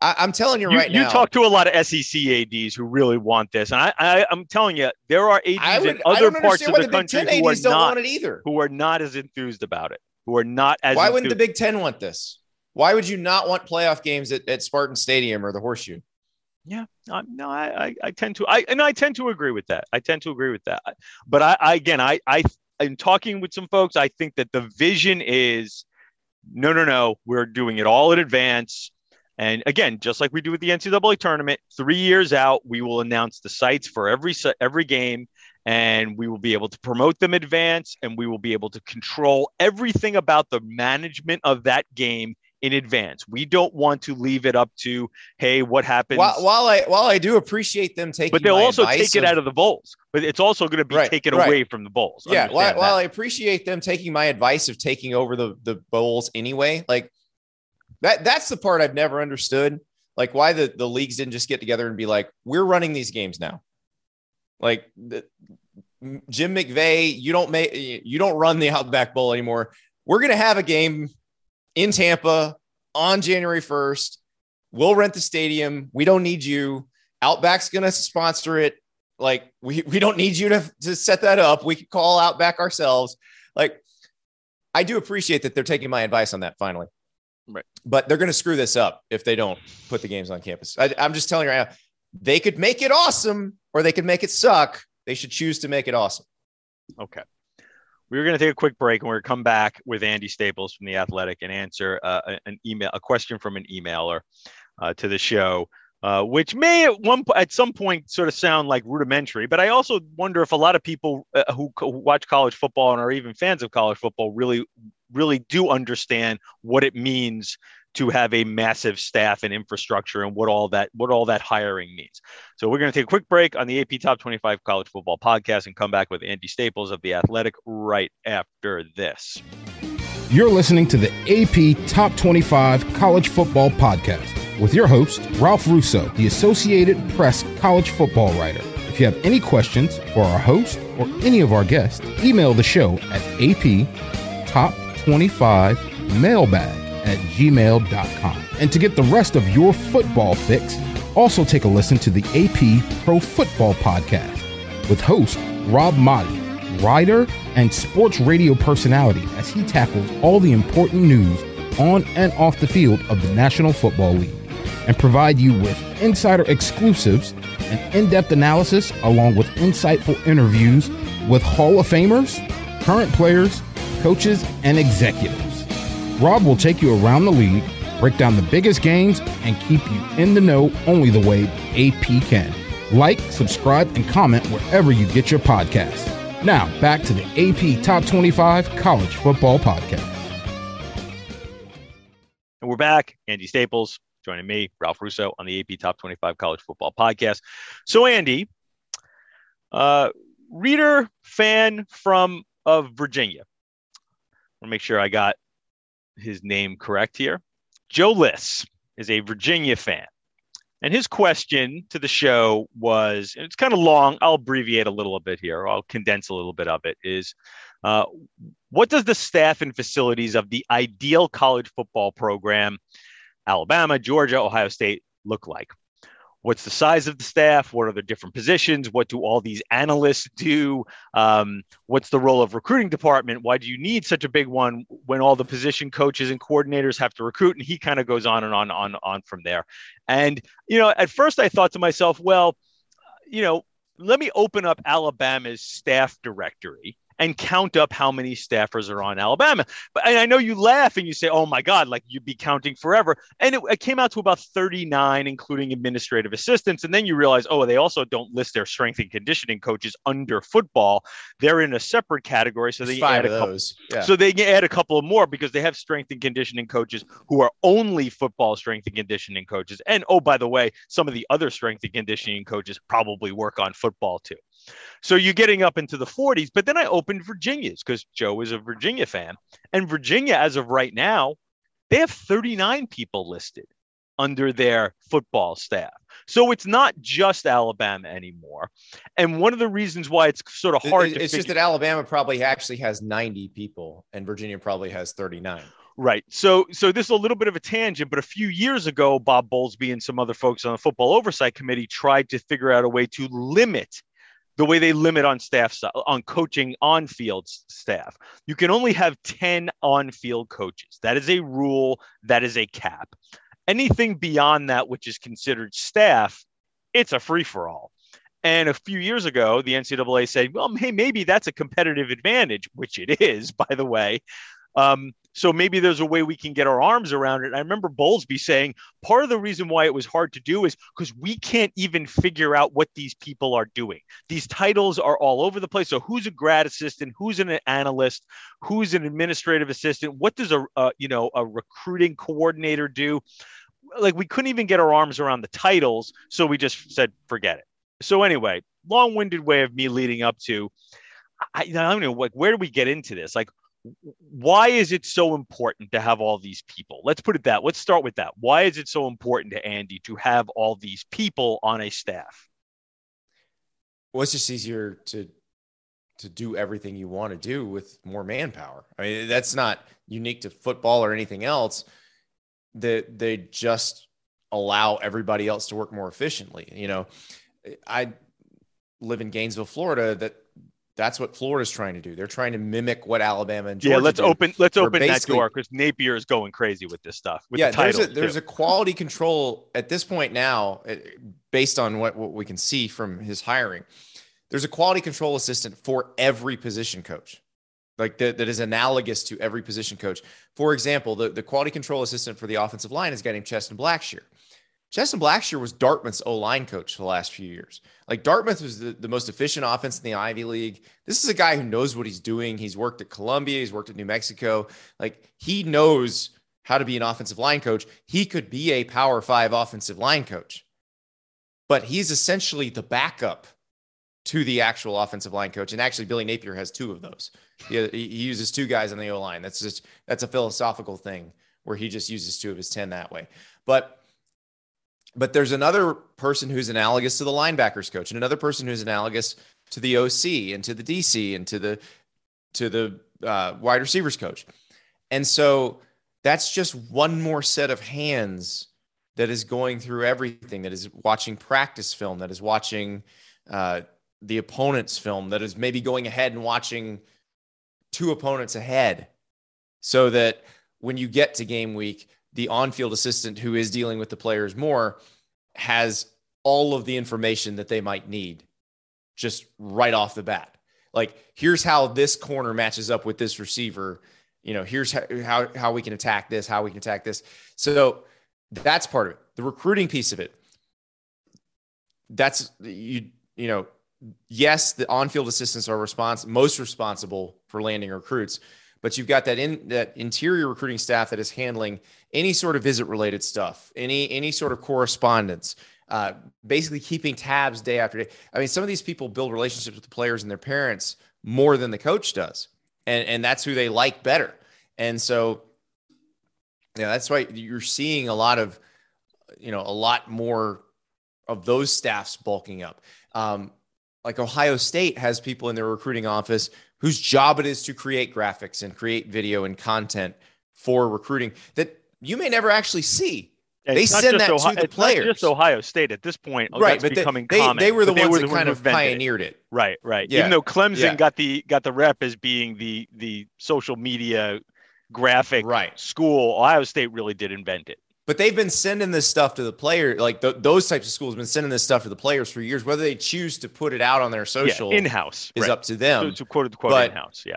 I, I'm telling you you, right you now. You talk to a lot of SEC ads who really want this, and I, I I'm telling you, there are ads I, would, in other parts of the the country who are don't not want it either. who are not as enthused about it, who are not as Why wouldn't the. Big Ten want this? Why would you not want playoff games at, at Spartan Stadium or the Horseshoe? Yeah, um, no, I, I, I tend to, I, and I tend to agree with that. I tend to agree with that. But I, I again, I, I, in talking with some folks, I think that the vision is, no, no, no, we're doing it all in advance. And again, just like we do with the NCAA tournament, three years out, we will announce the sites for every every game, and we will be able to promote them in advance and we will be able to control everything about the management of that game in advance. We don't want to leave it up to, hey, what happens? While, while I while I do appreciate them taking, but they'll also take it of- out of the bowls. But it's also going to be Right, taken right. away from the bowls. yeah. While, while. I appreciate them taking my advice of taking over the the bowls anyway, like that that's the part I've never understood. Like why the the leagues didn't just get together and be like, we're running these games now. Like the, Jim McVay, you don't make you don't run the Outback Bowl anymore. We're gonna have a game in Tampa on January 1st. We'll rent the stadium. We don't need you. Outback's gonna sponsor it. Like we we don't need you to, to set that up. We can call Outback ourselves. Like I do appreciate that they're taking my advice on that finally. Right. But they're gonna screw this up if they don't put the games on campus. I, I'm just telling you right now, they could make it awesome or they could make it suck. They should choose to make it awesome. Okay. We were going to take a quick break and we're going to come back with Andy Staples from The Athletic and answer uh, an email, a question from an emailer uh, to the show, uh, which may at one at some point sort of sound like rudimentary. But I also wonder if a lot of people uh, who, who watch college football and are even fans of college football really, really do understand what it means to have a massive staff and infrastructure and what all that what all that hiring means. So we're going to take a quick break on the AP Top 25 College Football Podcast and come back with Andy Staples of The Athletic right after this. You're listening to the AP Top 25 College Football Podcast with your host, Ralph Russo, the Associated Press college football writer. If you have any questions for our host or any of our guests, email the show at aptop25mailbag at gmail.com. And to get the rest of your football fix, also take a listen to the AP Pro Football Podcast with host Rob Maaddi, writer and sports radio personality, as he tackles all the important news on and off the field of the National Football League and provide you with insider exclusives and in-depth analysis along with insightful interviews with Hall of Famers, current players, coaches, and executives. Rob will take you around the league, break down the biggest games, and keep you in the know only the way AP can. Like, subscribe, and comment wherever you get your podcasts. Now, back to the AP Top 25 College Football Podcast. And we're back. Andy Staples joining me, Ralph Russo, on the AP Top 25 College Football Podcast. So, Andy, uh, reader, fan from of Virginia. Want to make sure I got his name correct here. Joe Liss is a Virginia fan. And his question to the show was, and it's kind of long. I'll abbreviate a little bit here. I'll condense a little bit of it. Is uh, what does the staff and facilities of the ideal college football program, Alabama, Georgia, Ohio State, look like? What's the size of the staff? What are the different positions? What do all these analysts do? Um, what's the role of recruiting department? Why do you need such a big one when all the position coaches and coordinators have to recruit? And he kind of goes on and on, on, on from there. And you know, at first I thought to myself, well, you know, let me open up Alabama's staff directory and count up how many staffers are on Alabama. But and I know you laugh and you say, "Oh my God!" Like you'd be counting forever. And it, it came out to about thirty-nine, including administrative assistants. And then you realize, oh, they also don't list their strength and conditioning coaches under football. They're in a separate category, so they add a couple. Yeah. So they add a couple of more because they have strength and conditioning coaches who are only football strength and conditioning coaches. And oh, by the way, some of the other strength and conditioning coaches probably work on football too. So you're getting up into the 40s. But then I opened Virginia's because Joe is a Virginia fan. And Virginia, as of right now, they have 39 people listed under their football staff. So it's not just Alabama anymore. And one of the reasons why it's sort of hard it- to it's just that Alabama probably actually has 90 people and Virginia probably has 39. Right. So so this is a little bit of a tangent, but a few years ago, Bob Bowlesby and some other folks on the football oversight committee tried to figure out a way to limit the way they limit on staff on coaching on field staff. You can only have 10 on field coaches. That is a rule, that is a cap. Anything beyond that which is considered staff, it's a free for all. And a few years ago, the NCAA said, well, hey, maybe that's a competitive advantage, which it is, by the way. Um, so maybe there's a way we can get our arms around it. I remember Bowlesby saying part of the reason why it was hard to do is because we can't even figure out what these people are doing. These titles are all over the place. So who's a grad assistant? Who's an analyst? Who's an administrative assistant? What does a, you know a recruiting coordinator do? Like we couldn't even get our arms around the titles, so we just said forget it. So anyway, long-winded way of me leading up to I, I don't know like where do we get into this? Like why is it so important to have all these people? Let's put it that. Let's start with that. Why is it so important to Andy to have all these people on a staff? Well, it's just easier to to do everything you want to do with more manpower. I mean, that's not unique to football or anything else. That they, they just allow everybody else to work more efficiently. You know, I live in Gainesville, Florida. That that's what Florida's trying to do. They're trying to mimic what Alabama and Georgia yeah. Let's do, open let's open that door because Napier is going crazy with this stuff. With yeah, the there's a there's a quality control at this point now, eh, based on what what we can see from his hiring. There's a quality control assistant for every position coach, like that, that is analogous to every position coach. For example, the, the quality control assistant for the offensive line is a guy named Cheston Blackshear. Cheston Blackshear was Dartmouth's O line coach for the last few years. Like Dartmouth was the, the most efficient offense in the Ivy League. This is a guy who knows what he's doing. He's worked at Columbia, he's worked at New Mexico. Like he knows how to be an offensive line coach. He could be a power five offensive line coach, but he's essentially the backup to the actual offensive line coach. And actually, Billy Napier has two of those. He, he uses two guys on the O line. That's just that's a philosophical thing where he just uses two of his 10 that way. But but there's another person who's analogous to the linebackers coach, and another person who's analogous to the OC and to the DC and to the to the uh, wide receivers coach. And so that's just one more set of hands that is going through everything, that is watching practice film, that is watching uh, the opponent's film, that is maybe going ahead and watching two opponents ahead, so that when you get to game week, the on-field assistant who is dealing with the players more has all of the information that they might need just right off the bat. Like, here's how this corner matches up with this receiver. You know, here's how, how, how we can attack this, how we can attack this. So that's part of it. The recruiting piece of it. That's you, you know, yes, the on-field assistants are respons- most responsible for landing recruits, but you've got that in that interior recruiting staff that is handling any sort of visit related stuff, any any sort of correspondence, uh, basically keeping tabs day after day. I mean, some of these people build relationships with the players and their parents more than the coach does, and and that's who they like better. And so, yeah, that's why you're seeing a lot of, you know, a lot more of those staffs bulking up. Um, like Ohio State has people in their recruiting office whose job it is to create graphics and create video and content for recruiting that you may never actually see. Yeah, they send that Ohio, to the players. just Ohio State at this point. Oh, right? but becoming they, common. they, were the ones were that kind of pioneered it. it. Right, right. Yeah. Even though Clemson Yeah. got the got the rep as being the the social media graphic Right. school, Ohio State really did invent it. But they've been sending this stuff to the player, like th- those types of schools have been sending this stuff to the players for years. Whether they choose to put it out on their social yeah, in house is up to them. So, so quote unquote in house. Yeah.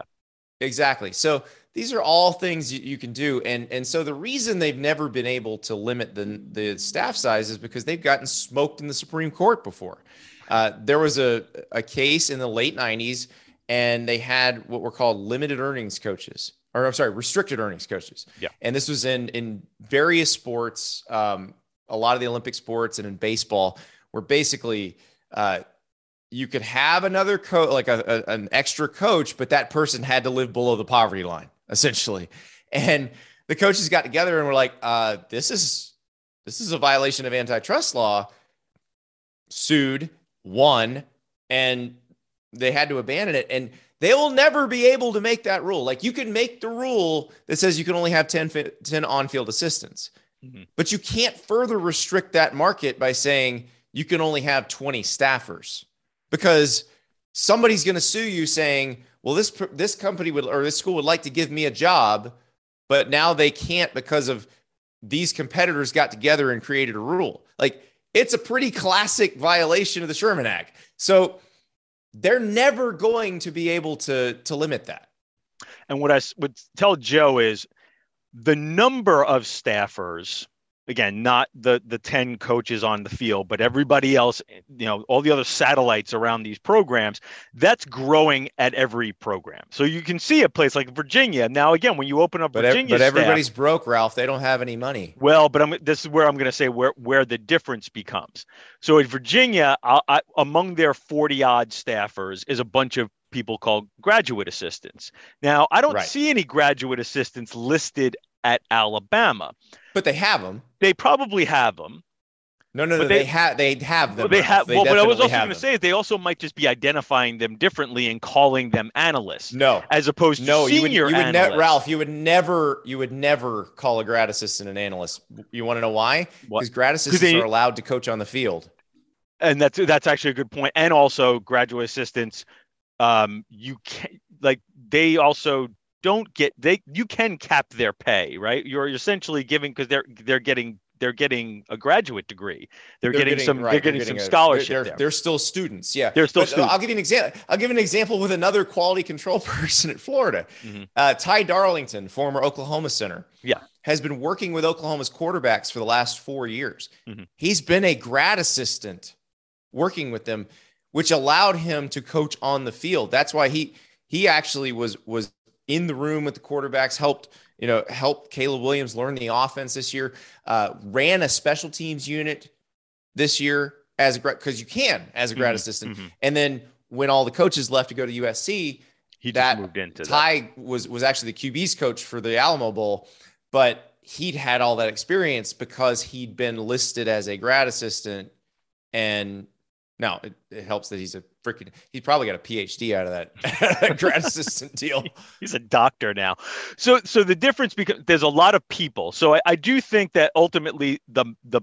Exactly. So these are all things you, you can do, and and so the reason they've never been able to limit the the staff size is because they've gotten smoked in the Supreme Court before. Uh, there was a a case in the late '90s, and they had what were called limited earnings coaches, or I'm sorry, restricted earnings coaches. Yeah. And this was in in various sports, um, a lot of the Olympic sports, and in baseball, where basically. Uh, you could have another coach, like a, a- an extra coach, but that person had to live below the poverty line, essentially. And the coaches got together and were like, uh, "This is this is a violation of antitrust law." Sued, won, and they had to abandon it. And they will never be able to make that rule. Like you can make the rule that says you can only have 10, 10 on-field assistants, Mhm. but you can't further restrict that market by saying you can only have 20 staffers because somebody's going to sue you saying, "Well, this this company would or this school would like to give me a job, but now they can't because of these competitors got together and created a rule." Like it's a pretty classic violation of the Sherman Act. So they're never going to be able to to limit that. And what I would tell Joe is the number of staffers, again, not the the 10 coaches on the field, but everybody else, eh, you know, all the other satellites around these programs, that's growing at every program. So you can see a place like Virginia. Now, again, when you open up But, ev- Virginia, but everybody's broke, Ralph. They don't have any money. well, but I'm, this is where I'm going to say where where the difference becomes. So in Virginia, I, I, among their 40 odd staffers is a bunch of people called graduate assistants. Now, I don't Right. see any graduate assistants listed at Alabama. But they have them. They probably have them. No, no, But no. they- They, have. They have them. they have. They well, what I was also going to say is they also might just be identifying them differently and calling them analysts No, as opposed to no. You would, senior you would ne- Ralph. You would never. You would never call a grad assistant an analyst. You want to know why? Because grad assistants they- are allowed to coach on the field. and that's that's actually a good point. point and also graduate assistants um you can like they also don't get they you can cap their pay right you're essentially giving because they're they're getting they're getting a graduate degree they're, getting, some right, they're getting some a- scholarship They're, they're, they're still students. Yeah, They're still But, uh, students. I'll give you an example. I'll give an example with another quality control person at Florida. Mhm. Uh, Ty Darlington, former Oklahoma center, Yeah. has been working with Oklahoma's quarterbacks for the last four years. Mhm. He's been a grad assistant working with them, which allowed him to coach on the field. That's why he he actually was was in the room with the quarterbacks, helped you know helped Caleb Williams learn the offense this year, uh, ran a special teams unit this year as a because you can as a grad Mhm, assistant, mhm. and then when all the coaches left to go to USC, he just that moved into that Ty was was actually the QB's coach for the Alamo Bowl, but he'd had all that experience because he'd been listed as a grad assistant. And now it, it helps that he's a freaking he's probably got a PhD out of that grad assistant deal. he's a doctor now so so the difference because there's a lot of people so I, I do think that ultimately the the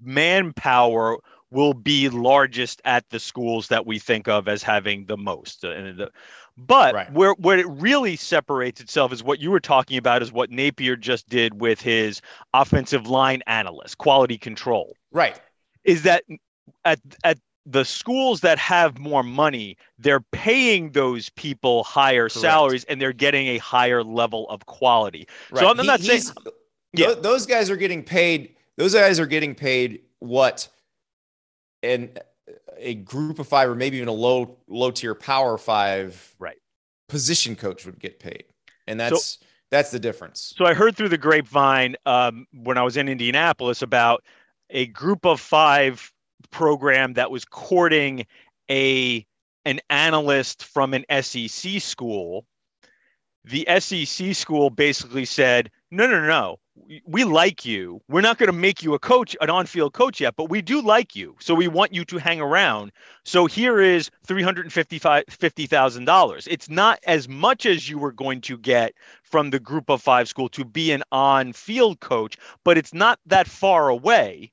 manpower will be largest at the schools that we think of as having the most Uh, but Right. where where it really separates itself is what you were talking about is what Napier just did with his offensive line analyst quality control Right. is that at at the schools that have more money, they're paying those people higher Correct. salaries and they're getting a higher level of quality. Right. So I'm, not saying Yeah. tho- those guys are getting paid. Those guys are getting paid what and a group of five or maybe even a low low tier power five Right. position coach would get paid. And that's that's the difference. so. I heard through the grapevine um, when I was in Indianapolis about a group of five program that was courting a an analyst from an SEC school. The SEC school basically said, "No, no, no. We- like you. We're not going to make you a coach, an on-field coach yet, but we do like you. So we want you to hang around. So here is three hundred and fifty thousand dollars. It's not as much as you were going to get from the Group of Five school to be an on-field coach, but it's not that far away.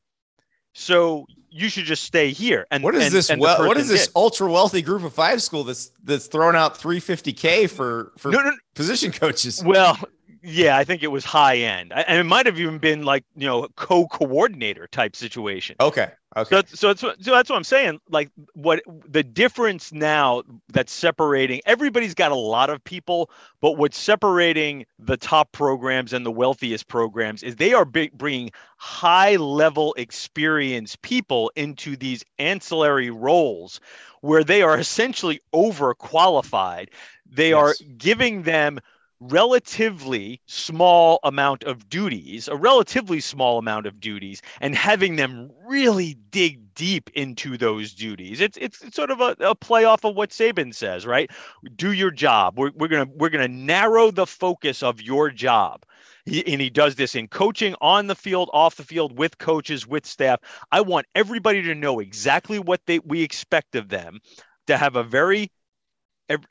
So you should just stay here. And What is and- this? and Well, what is this did. ultra wealthy group of five school that's that's throwing out 350k for for No, no, position coaches? Well, yeah, I think it was high end, I- and it might have even been like you know co-coordinator type situation. Okay, So, okay, that's- so that's what, so that's what I'm saying. Like what the difference now that's separating everybody's got a lot of people, but what's separating the top programs and the wealthiest programs is they are big, bringing high level experience people into these ancillary roles where they are essentially overqualified. They are giving them relatively small amount of duties, a relatively small amount of duties, and having them really dig deep into those duties. It's it's, it's sort of a, a play off of what Saban says, right? Do your job. We're, we're gonna we're gonna narrow the focus of your job. He, and he does this in coaching on the field, off the field, with coaches, with staff. I want everybody to know exactly what they we expect of them, to have a very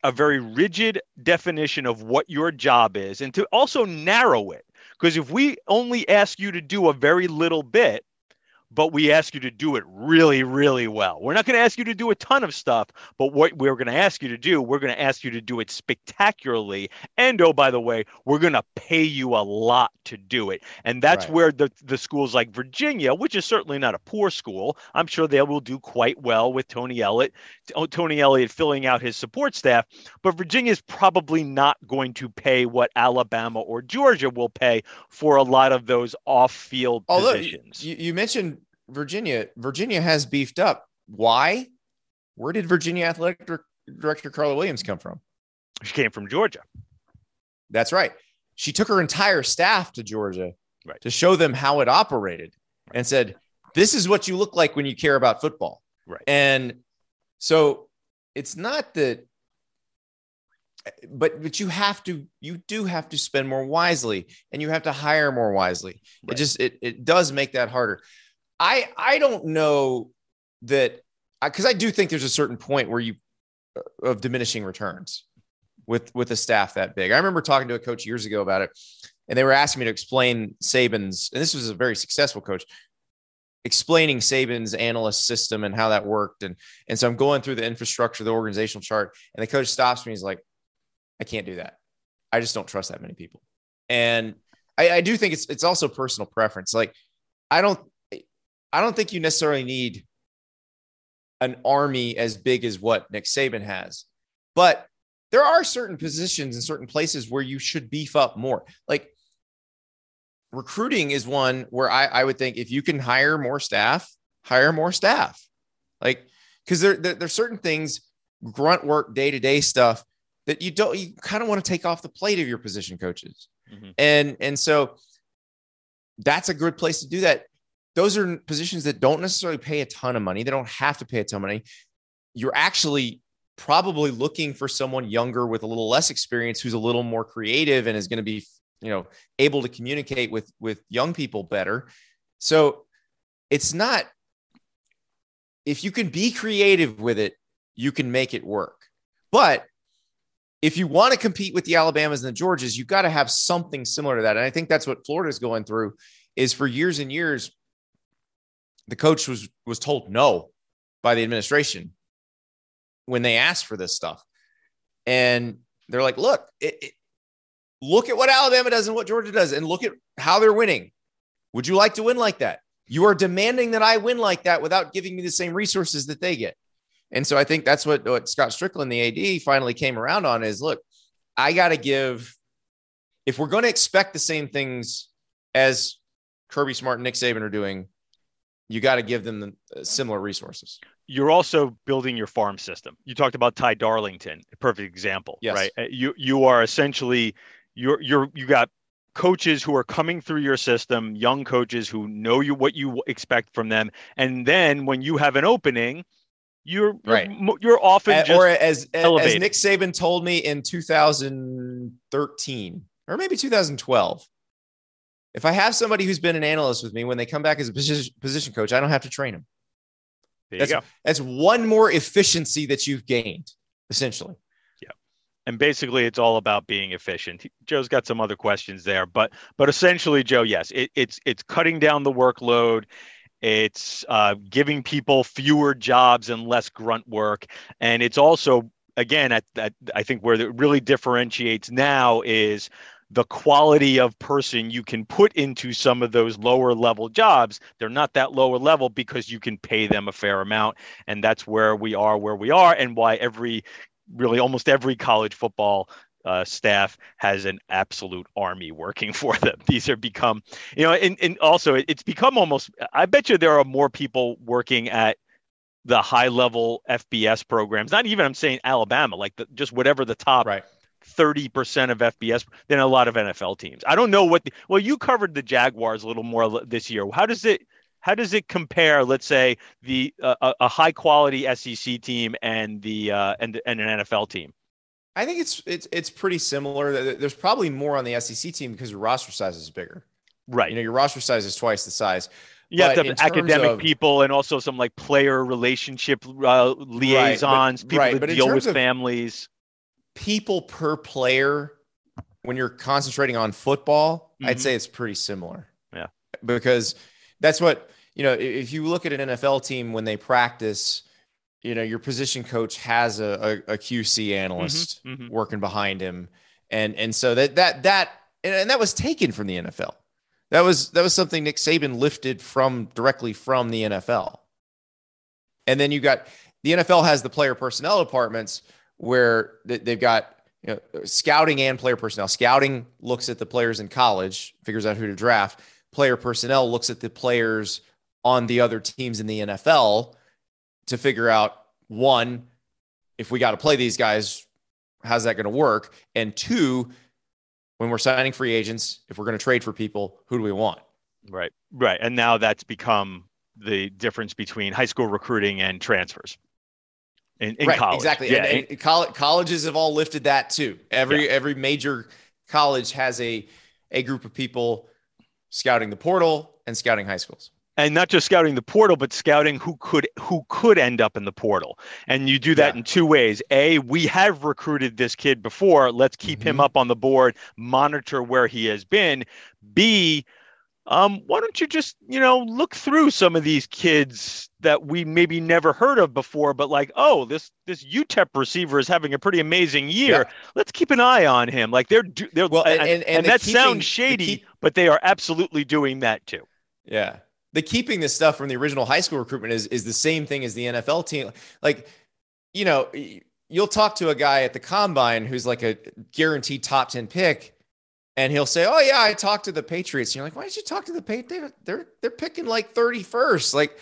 a, very rigid definition of what your job is and to also narrow it. Because if we only ask you to do a very little bit but we ask you to do it really, really well. We're not going to ask you to do a ton of stuff, but what we're going to ask you to do, we're going to ask you to do it spectacularly. And oh, by the way, we're going to pay you a lot to do it. And that's Right. where the, the schools like Virginia, which is certainly not a poor school, I'm sure they will do quite well with Tony Elliott, oh, Tony Elliott filling out his support staff. But Virginia is probably not going to pay what Alabama or Georgia will pay for a lot of those off-field positions. you, you mentioned Virginia, Virginia has beefed up. Why? Where did Virginia athletic director Carla Williams come from? she came from Georgia. That's right. She took her entire staff to Georgia Right. to show them how it operated and said, This is what you look like when you care about football. Right. And so it's not that, but but you have to you do have to spend more wisely and you have to hire more wisely. It just it it does make that harder. I I don't know that because I do think there's a certain point where you uh, of diminishing returns with with a staff that big. I remember talking to a coach years ago about it, and they were asking me to explain Saban's, and this was a very successful coach, explaining Saban's analyst system and how that worked. And and so I'm going through the infrastructure, the organizational chart, and the coach stops me. He's like, I can't do that. I just don't trust that many people. And I, I do think it's it's also personal preference. Like I don't I don't think you necessarily need an army as big as what Nick Saban has. But there are certain positions and certain places where you should beef up more. Like recruiting is one where I, I would think if you can hire more staff, hire more staff. Like, because there, there there's certain things, grunt work, day to day stuff that you don't you kind of want to take off the plate of your position coaches. Mhm. And and so that's a good place to do that. Those are positions that don't necessarily pay a ton of money. They don't have to pay a ton of money. You're actually probably looking for someone younger with a little less experience who's a little more creative and is going to be, you know, able to communicate with with young people better. So it's not if you can be creative with it, you can make it work. But if you want to compete with the Alabamas and the Georgias, you've got to have something similar to that. And I think that's what Florida's going through is for years and years, the coach was was told no by the administration when they asked for this stuff. And they're like, look, it, it- look at what Alabama does and what Georgia does, and look at how they're winning. Would you like to win like that? You are demanding that I win like that without giving me the same resources that they get. And so I think that's what, what Scott Strickland, the AD, finally came around on is look, I got to give, if we're going to expect the same things as Kirby Smart and Nick Saban are doing, you got to give them the uh, similar resources. you're also building your farm system. You talked about Ty Darlington, a perfect example, Yes. right? Uh, You you are essentially you're you're you got coaches who are coming through your system, young coaches who know you what you expect from them, and then when you have an opening, you're you're, Right. you're often Uh, just or as, as. Nick Saban told me in 2013 or maybe 2012, if I have somebody who's been an analyst with me when they come back as a position, position coach, I don't have to train them. there you That's, go. that's one more efficiency that you've gained, essentially. Yeah. And basically it's all about being efficient. Joe's got some other questions there, but but essentially, Joe, yes, it, it's it's cutting down the workload. It's uh, giving people fewer jobs and less grunt work, and it's also again at, at I think where it really differentiates now is the quality of person you can put into some of those lower level jobs. They're not that lower level because you can pay them a fair amount, and that's where we are where we are, and why every really almost every college football uh, staff has an absolute army working for them. These are become, you know, and, and also it's become almost, I bet you there are more people working at the high level FBS programs, not even I'm saying Alabama, like the, just whatever the top Right. 30% of FBS than a lot of NFL teams. I don't know what the, well you covered the Jaguars a little more this year. How does it how does it compare let's say the uh, a, high quality SEC team and the uh, and and an NFL team? I think it's it's it's pretty similar. There's probably more on the SEC team because your roster size is bigger. Right. You know, your roster size is twice the size. you have but to have academic of- people and also some like player relationship uh, liaisons, people right, that but deal with of- families. People per player, when you're concentrating on football, I'd Mhm. say it's pretty similar. Yeah. because that's what you know, if you look at an NFL team when they practice, you know, your position coach has a, a, a QC analyst Mhm, mhm. working behind him. And and so that that that and, and that was taken from the NFL. That was that was something Nick Saban lifted from directly from the NFL. And then you got the NFL has the player personnel departments where they- they've got you know, scouting and player personnel. Scouting looks at the players in college, figures out who to draft. Player personnel looks at the players on the other teams in the NFL to figure out one, if we got to play these guys, how's that going to work? And two, when we're signing free agents, if we're going to trade for people, who do we want? Right, right. And now that's become the difference between high school recruiting and transfers in, in right, college. exactly. Yeah, and, and coll- colleges have all lifted that too. Every every major college has a a group of people scouting the portal and scouting high schools. and not just scouting the portal, but scouting who could who could end up in the portal. And you do that Yeah. in two ways. A, we have recruited this kid before. Let's keep him Mhm. up on the board, monitor where he has been. B, um, why don't you just you know look through some of these kids that we maybe never heard of before, but like, oh, this this UTEP receiver is having a pretty amazing year. Let's keep an eye on him. Like they're do- they're Well, and- and, and- and the that keeping- sounds the shady, keep- but they are absolutely doing that too. Yeah. The keeping this stuff from the original high school recruitment is is the same thing as the NFL team. Like, you know, you'll talk to a guy at the combine who's like a guaranteed top 10 pick, and he'll say, Oh, yeah, I talked to the Patriots. And you're like, Why did you talk to the Patriots? They're, they're picking like 31st. Like,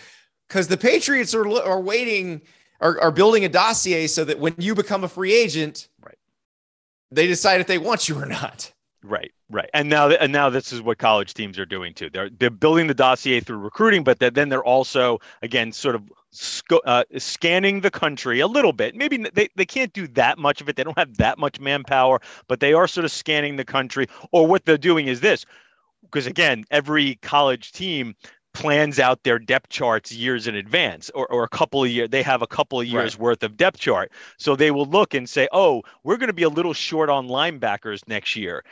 because the Patriots are are waiting, are, are building a dossier so that when you become a free agent, Right. they decide if they want you or not. Right, right, and now and now this is what college teams are doing too. They're they're building the dossier through recruiting, but then they're also again sort of sco- uh, scanning the country a little bit. Maybe they they can't do that much of it. They don't have that much manpower, but they are sort of scanning the country. Or what they're doing is this, because again, every college team plans out their depth charts years in advance or, or a couple of years they have a couple of years worth of depth chart so they will look and say oh we're going to be a little short on linebackers next year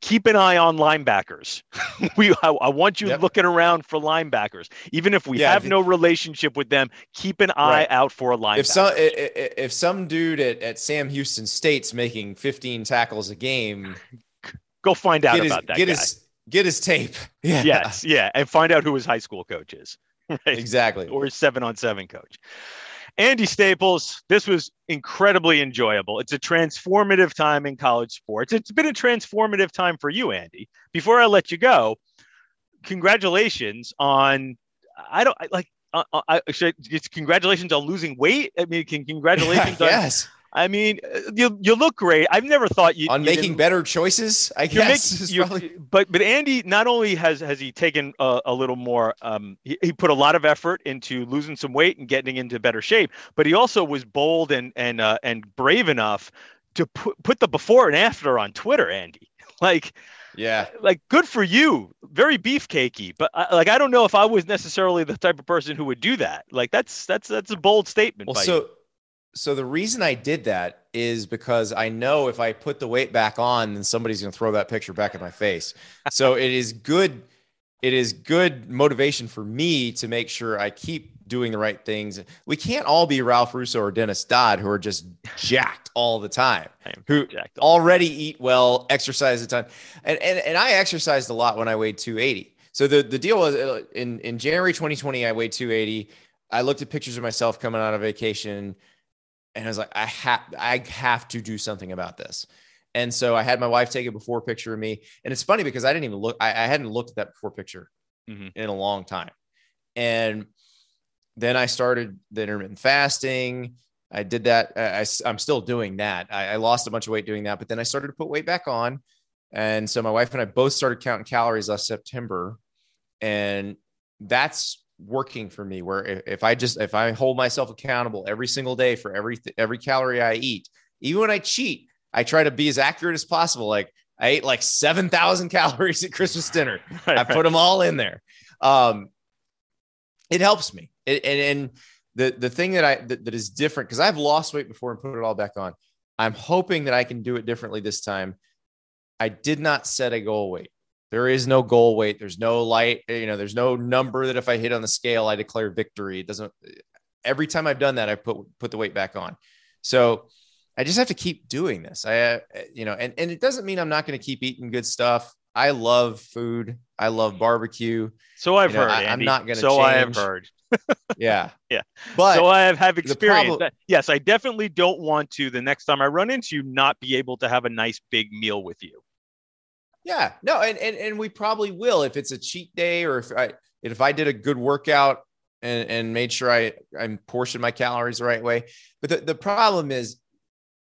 keep an eye on linebackers. we I, I want you Yep. looking around for linebackers. Even if we Yeah, have if- no relationship with them, keep an eye Right. out for a linebacker. if some if some dude at, at Sam Houston State's making 15 tackles a game, Go find out get his about that guy. his get his tape. Yeah, Yes, yeah, and find out who his high school coach is. Right. exactly. or his seven on seven coach. Andy Staples, this was incredibly enjoyable. It's a transformative time in college sports. It's been a transformative time for you, Andy. Before I let you go, congratulations on I don't like uh, uh, I should it's congratulations on losing weight. I mean, congratulations on yes, I mean, uh, you you look great. I've never thought you on you making better choices. I guess. you- probably- but but Andy not only has has he taken a, a little more um he, he put a lot of effort into losing some weight and getting into better shape but he also was bold and and uh, and brave enough to put put the before and after on Twitter Andy like yeah, like good for you very beefcakey but I, like I don't know if I was necessarily the type of person who would do that like that's that's that's a bold statement Well, so you. So the reason I did that is because I know if I put the weight back on, then somebody's going to throw that picture back in my face. so it is good. It is good motivation for me to make sure I keep doing the right things. We can't all be Ralph Russo or Dennis Dodd who are just jacked all the time. Who already eat well, exercise a ton, and and and I exercised a lot when I weighed 280. So the the deal was uh, in in January 2020, I weighed 280. I looked at pictures of myself coming out of vacation, and I was like, I have I have to do something about this. And so I had my wife take a before picture of me, and it's funny because I didn't even look. I, I hadn't looked at that before picture Mhm. in a long time, and then I started the intermittent fasting. I did that. I, am still doing that. I, I lost a bunch of weight doing that, but then I started to put weight back on. And so my wife and I both started counting calories last September. And that's working for me where if, if I just, if I hold myself accountable every single day for every, every calorie I eat, even when I cheat, I try to be as accurate as possible. Like I ate like 7,000 calories at Christmas dinner. Right, I right. put them all in there. Um, it helps me. It, and, and the, the thing that I, that, that is different, cause I've lost weight before and put it all back on. I'm hoping that I can do it differently this time. I did not set a goal weight. There is no goal weight. There's no light. You know, there's no number that if I hit on the scale, I declare victory. It doesn't. Every time I've done that, I put put the weight back on. So I just have to keep doing this. I, uh, you know, and and it doesn't mean I'm not going to keep eating good stuff. I love food. I love barbecue. So I've You know, heard. I- I'm not gonna So I have heard. Yeah. Yeah. But so I have, have experience. problem- yes, I definitely don't want to the next time I run into you not be able to have a nice big meal with you. Yeah, no, and, and and we probably will if it's a cheat day or if I if I did a good workout and and made sure I I'm portioned my calories the right way. But the, the problem is,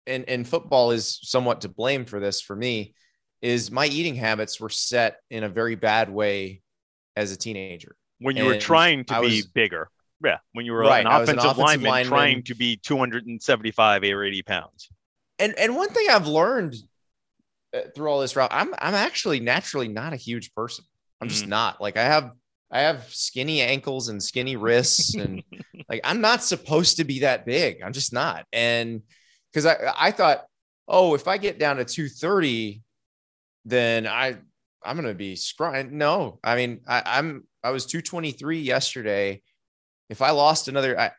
and and football is somewhat to blame for this for me, is my eating habits were set in a very bad way as a teenager. When you were trying to I be was- bigger. Yeah. When you were Right, an was an offensive, offensive lineman, lineman. trying to be 275 or 80 pounds. And and one thing I've learned through all this route, I'm I'm actually naturally not a huge person. I'm just not. Like I have I have skinny ankles and skinny wrists and like I'm not supposed to be that big. I'm just not. And because I I thought, oh, if I get down to 230, then I I'm gonna be scrawny. No, I mean I, I'm I was 223 yesterday. If I lost another, I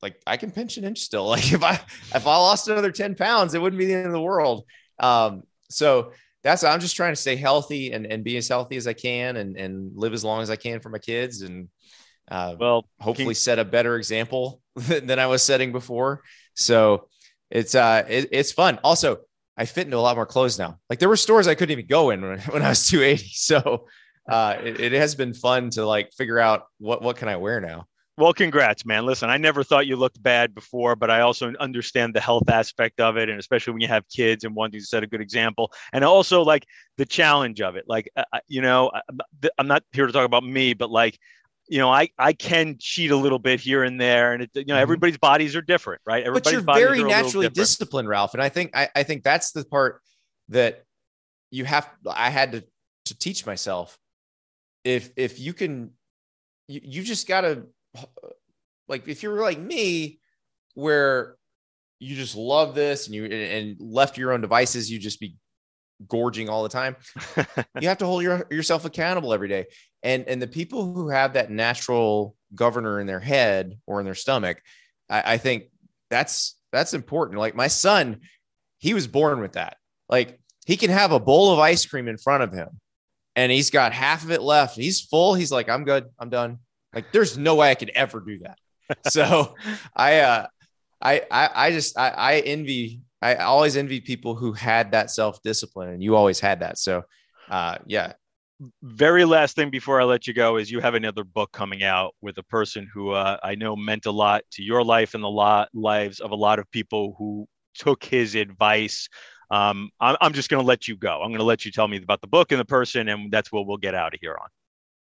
like I can pinch an inch still. Like if I if I lost another 10 pounds, it wouldn't be the end of the world. Um, so that's I'm just trying to stay healthy and, and be as healthy as I can and, and live as long as I can for my kids and uh, Well, hopefully set a better example than, than I was setting before. So it's uh it, it's fun. Also, I fit into a lot more clothes now. Like there were stores I couldn't even go in when, when I was 280. So uh it, it has been fun to like figure out what what can I wear now. Well, congrats, man. Listen, I never thought you looked bad before, but I also understand the health aspect of it, and especially when you have kids and wanting to set a good example, and also like the challenge of it. Like, uh, you know, I'm not here to talk about me, but like, you know, I I can cheat a little bit here and there, and it, you know, Mhm. everybody's bodies are different, right? but you're very naturally disciplined, Ralph. And I think I, I think that's the part that you have I had to to teach myself. If if you can you, you just gotta like if you're like me, where you just love this and you and left your own devices, you just be gorging all the time. you have to hold your, yourself accountable every day. And and the people who have that natural governor in their head or in their stomach, I, I think that's that's important. Like my son, he was born with that. Like he can have a bowl of ice cream in front of him and he's got half of it left. He's full. He's like, I'm good. I'm done. Like there's no way I could ever do that. so I uh I I I just I, I envy I always envy people who had that self-discipline and you always had that. So uh yeah. very last thing before I let you go is you have another book coming out with a person who uh, I know meant a lot to your life and the lot lives of a lot of people who took his advice. Um, I'm, I'm just going to let you go. I'm going to let you tell me about the book and the person, and that's what we'll get out of here on.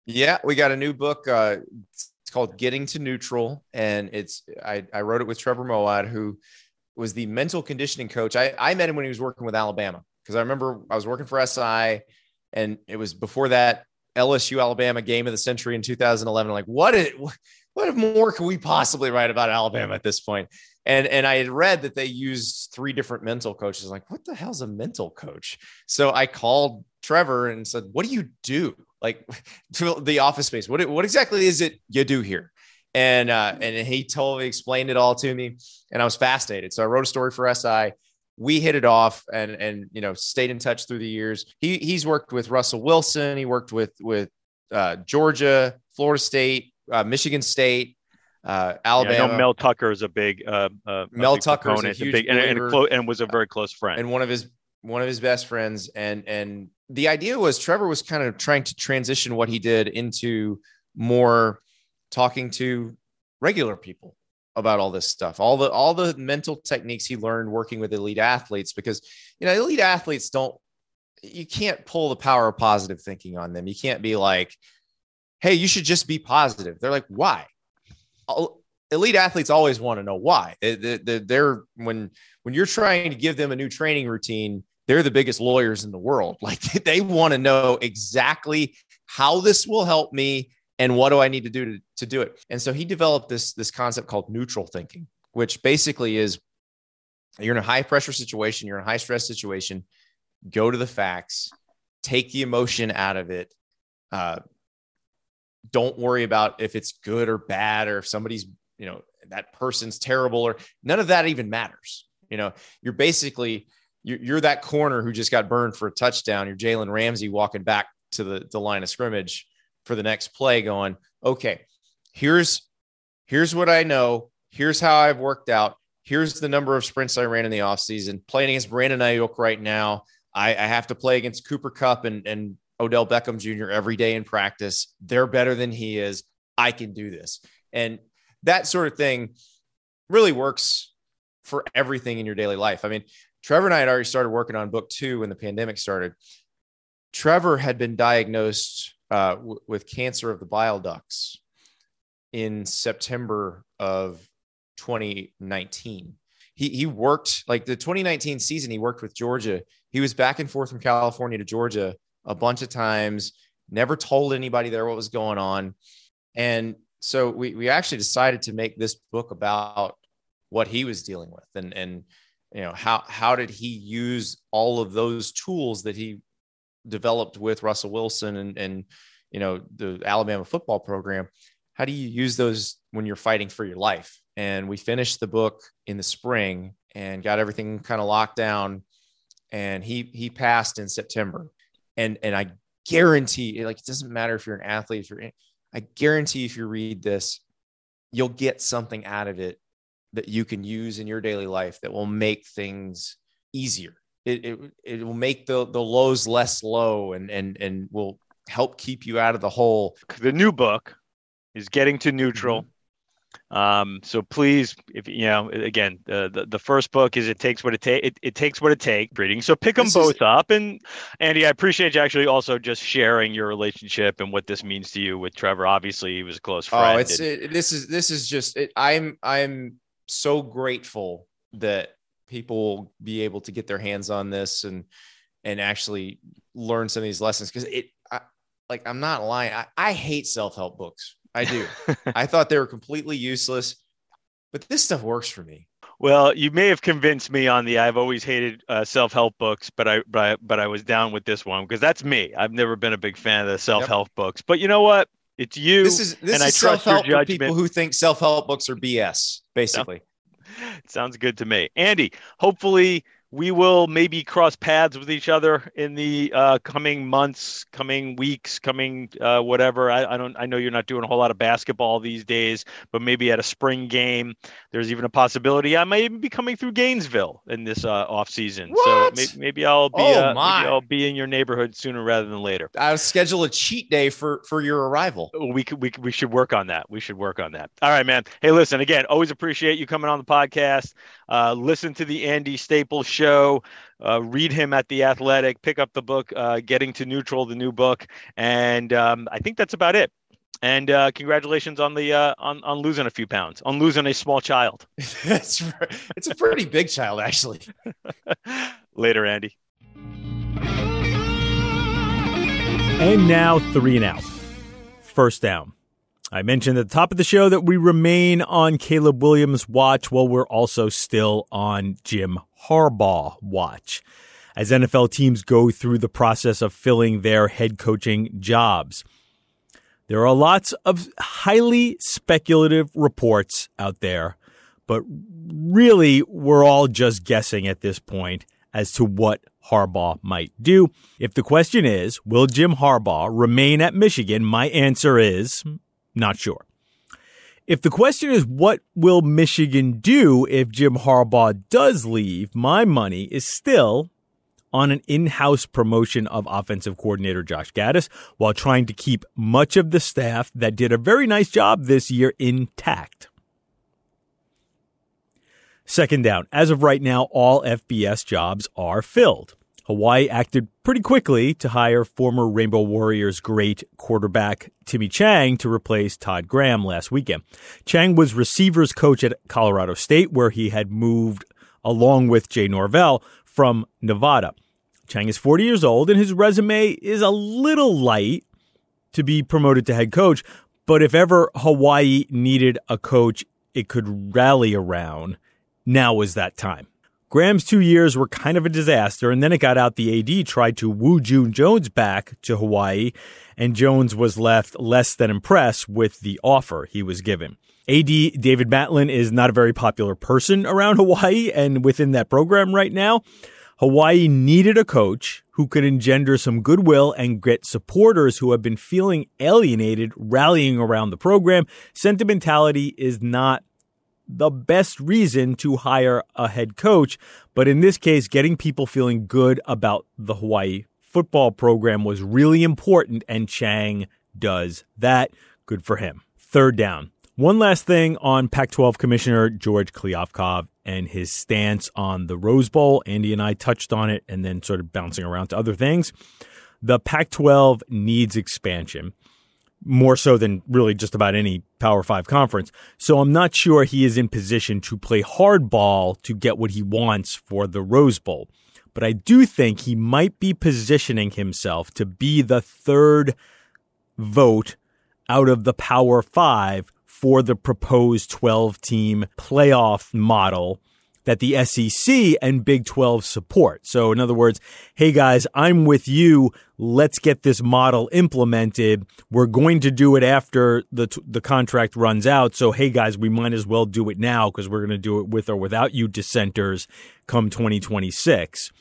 Yeah, we got a new book. Uh, it's called Getting to Neutral, and it's I, I wrote it with Trevor Moawad, who was the mental conditioning coach. I, I met him when he was working with Alabama because I remember I was working for SI, and it was before that LSU Alabama game of the century in 2011. I'm like, what more can we possibly write about Alabama at this point? And and I had read that they used three different mental coaches. Like, what the hell's a mental coach? So I called Trevor and said, "What do you do? Like to the office space? What what exactly is it you do here?" And uh, and he totally explained it all to me, and I was fascinated. So I wrote a story for SI. We hit it off, and and you know stayed in touch through the years. He he's worked with Russell Wilson. He worked with with uh, Georgia, Florida State, uh, Michigan State, uh, Yeah, I Alabama. know Mel Tucker is a big uh, uh, Mel big Tucker is a big, and, and, a clo- and was a very close friend. and one of his one of his best friends and and the idea was Trevor was kind of trying to transition what he did into more talking to regular people about all this stuff all the all the mental techniques he learned working with elite athletes because you know elite athletes don't you can't pull the power of positive thinking on them. You can't be like hey you should just be positive. They're like why? Elite athletes always want to know why. They- they- they- they're when when you're trying to give them a new training routine they're the biggest lawyers in the world like they want to know exactly how this will help me and what do i need to do to, to do it and so he developed this this concept called neutral thinking which basically is you're in a high pressure situation you're in a high stress situation go to the facts take the emotion out of it. Uh, don't worry about if it's good or bad or if somebody's, you know, that person's terrible or none of that even matters. You know, you're basically you're, you're that corner who just got burned for a touchdown. You're Jalen Ramsey walking back to the, the line of scrimmage for the next play, going, okay, here's here's what I know. Here's how I've worked out. Here's the number of sprints I ran in the offseason. Playing against Brandon Aiyuk right now. I, I have to play against Cooper Kupp and, and Odell Beckham Jr. every day in practice. They're better than he is. I can do this. And that sort of thing really works for everything in your daily life. I mean, Trevor and I had already started working on book two when the pandemic started. Trevor had been diagnosed uh, w- with cancer of the bile ducts in September of 2019. He, he worked like the 2019 season, he worked with Georgia. He was back and forth from California to Georgia a bunch of times, never told anybody there what was going on. And so we, we actually decided to make this book about what he was dealing with and, and, you know, how, how did he use all of those tools that he developed with Russell Wilson and, and, you know, the Alabama football program. How do you use those when you're fighting for your life? And we finished the book in the spring and got everything kind of locked down. And he, he passed in September and and I guarantee like it doesn't matter if you're an athlete if you're I guarantee if you read this you'll get something out of it that you can use in your daily life that will make things easier it, it, it will make the the lows less low and and and will help keep you out of the hole the new book is getting to neutral mm-hmm. Um, so please, if you know, again, the, the, the first book is it takes what it takes. It, it takes what it takes. Reading. So pick them this both is- up. And Andy, I appreciate you actually also just sharing your relationship and what this means to you with Trevor. Obviously, he was a close friend. Oh, it's and- it, this is this is just it, I'm I'm so grateful that people will be able to get their hands on this and and actually learn some of these lessons because it I, like I'm not lying. I, I hate self help books I do. I thought they were completely useless, but this stuff works for me. Well, you may have convinced me on the I've always hated uh, self-help books, but I, but I but I was down with this one because that's me. I've never been a big fan of the self-help yep. books. But you know what? It's you. This is this and is I self-help for people who think self-help books are BS, basically. Sounds good to me. Andy, hopefully we will maybe cross paths with each other in the uh, coming months, coming weeks, coming uh, whatever. I, I, don't. I know you're not doing a whole lot of basketball these days, but maybe at a spring game, there's even a possibility I might even be coming through Gainesville in this uh, off season. What? So maybe, maybe I'll be. Oh, uh, maybe I'll be in your neighborhood sooner rather than later. I'll schedule a cheat day for for your arrival. We could. We we should work on that. We should work on that. All right, man. Hey, listen. Again, always appreciate you coming on the podcast. Uh, listen to the Andy Staples show. Uh, read him at the Athletic. Pick up the book, uh, Getting to Neutral, the new book, and um, I think that's about it. And uh, congratulations on the uh, on on losing a few pounds, on losing a small child. it's it's a pretty big child, actually. Later, Andy. And now three and out. First down. I mentioned at the top of the show that we remain on Caleb Williams' watch while we're also still on Jim Harbaugh watch as NFL teams go through the process of filling their head coaching jobs. There are lots of highly speculative reports out there, but really we're all just guessing at this point as to what Harbaugh might do. If the question is, will Jim Harbaugh remain at Michigan? My answer is not sure. If the question is what will Michigan do if Jim Harbaugh does leave, my money is still on an in-house promotion of offensive coordinator Josh Gattis while trying to keep much of the staff that did a very nice job this year intact. Second down. As of right now, all FBS jobs are filled. Hawaii acted pretty quickly to hire former Rainbow Warriors great quarterback Timmy Chang to replace Todd Graham last weekend. Chang was receivers coach at Colorado State, where he had moved along with Jay Norvell from Nevada. Chang is 40 years old, and his resume is a little light to be promoted to head coach. But if ever Hawaii needed a coach it could rally around, now is that time. Graham's two years were kind of a disaster, and then it got out the AD tried to woo June Jones back to Hawaii, and Jones was left less than impressed with the offer he was given. AD David Matlin is not a very popular person around Hawaii and within that program right now. Hawaii needed a coach who could engender some goodwill and get supporters who have been feeling alienated rallying around the program. Sentimentality is not the best reason to hire a head coach. But in this case, getting people feeling good about the Hawaii football program was really important, and Chang does that. Good for him. Third down. One last thing on Pac 12 Commissioner George Kliavkoff and his stance on the Rose Bowl. Andy and I touched on it and then sort of bouncing around to other things. The Pac 12 needs expansion more so than really just about any Power Five conference. So I'm not sure he is in position to play hardball to get what he wants for the Rose Bowl. But I do think he might be positioning himself to be the third vote out of the Power Five for the proposed 12 team playoff model that the SEC and Big 12 support. So, in other words, hey guys, I'm with you. Let's get this model implemented. We're going to do it after the the contract runs out. So, hey guys, we might as well do it now because we're going to do it with or without you dissenters come 2026.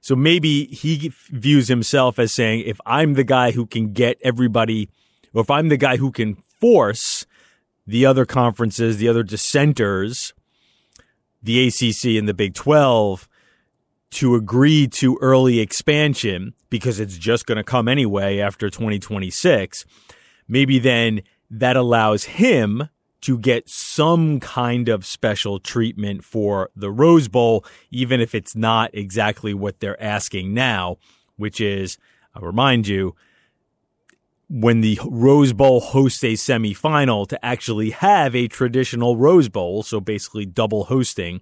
So maybe he views himself as saying, if I'm the guy who can get everybody, or if I'm the guy who can force the other conferences, the other dissenters the ACC and the Big 12 to agree to early expansion because it's just going to come anyway after 2026, maybe then that allows him to get some kind of special treatment for the Rose Bowl, even if it's not exactly what they're asking now, which is, I'll remind you, when the Rose Bowl hosts a semifinal to actually have a traditional Rose Bowl, so basically double hosting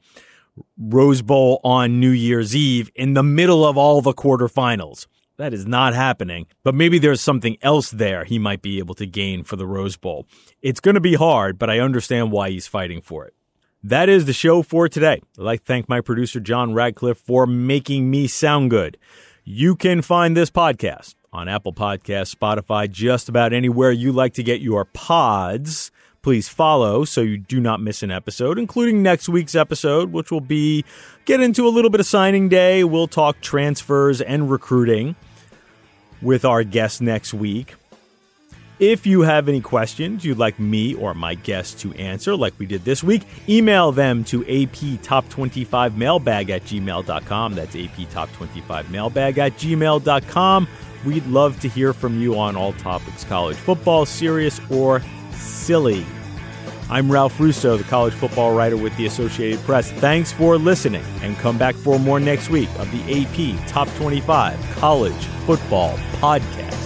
Rose Bowl on New Year's Eve in the middle of all the quarterfinals. That is not happening, but maybe there's something else there he might be able to gain for the Rose Bowl. It's going to be hard, but I understand why he's fighting for it. That is the show for today. I'd like to thank my producer, John Radcliffe, for making me sound good. You can find this podcast on Apple Podcasts, Spotify, just about anywhere you like to get your pods. Please follow so you do not miss an episode, including next week's episode, which will be get into a little bit of signing day. We'll talk transfers and recruiting with our guest next week. If you have any questions you'd like me or my guest to answer, like we did this week, email them to aptop25mailbag at gmail.com. That's aptop25mailbag at gmail.com. We'd love to hear from you on all topics college football, serious or silly. I'm Ralph Russo, the college football writer with the Associated Press. Thanks for listening and come back for more next week of the AP Top 25 College Football Podcast.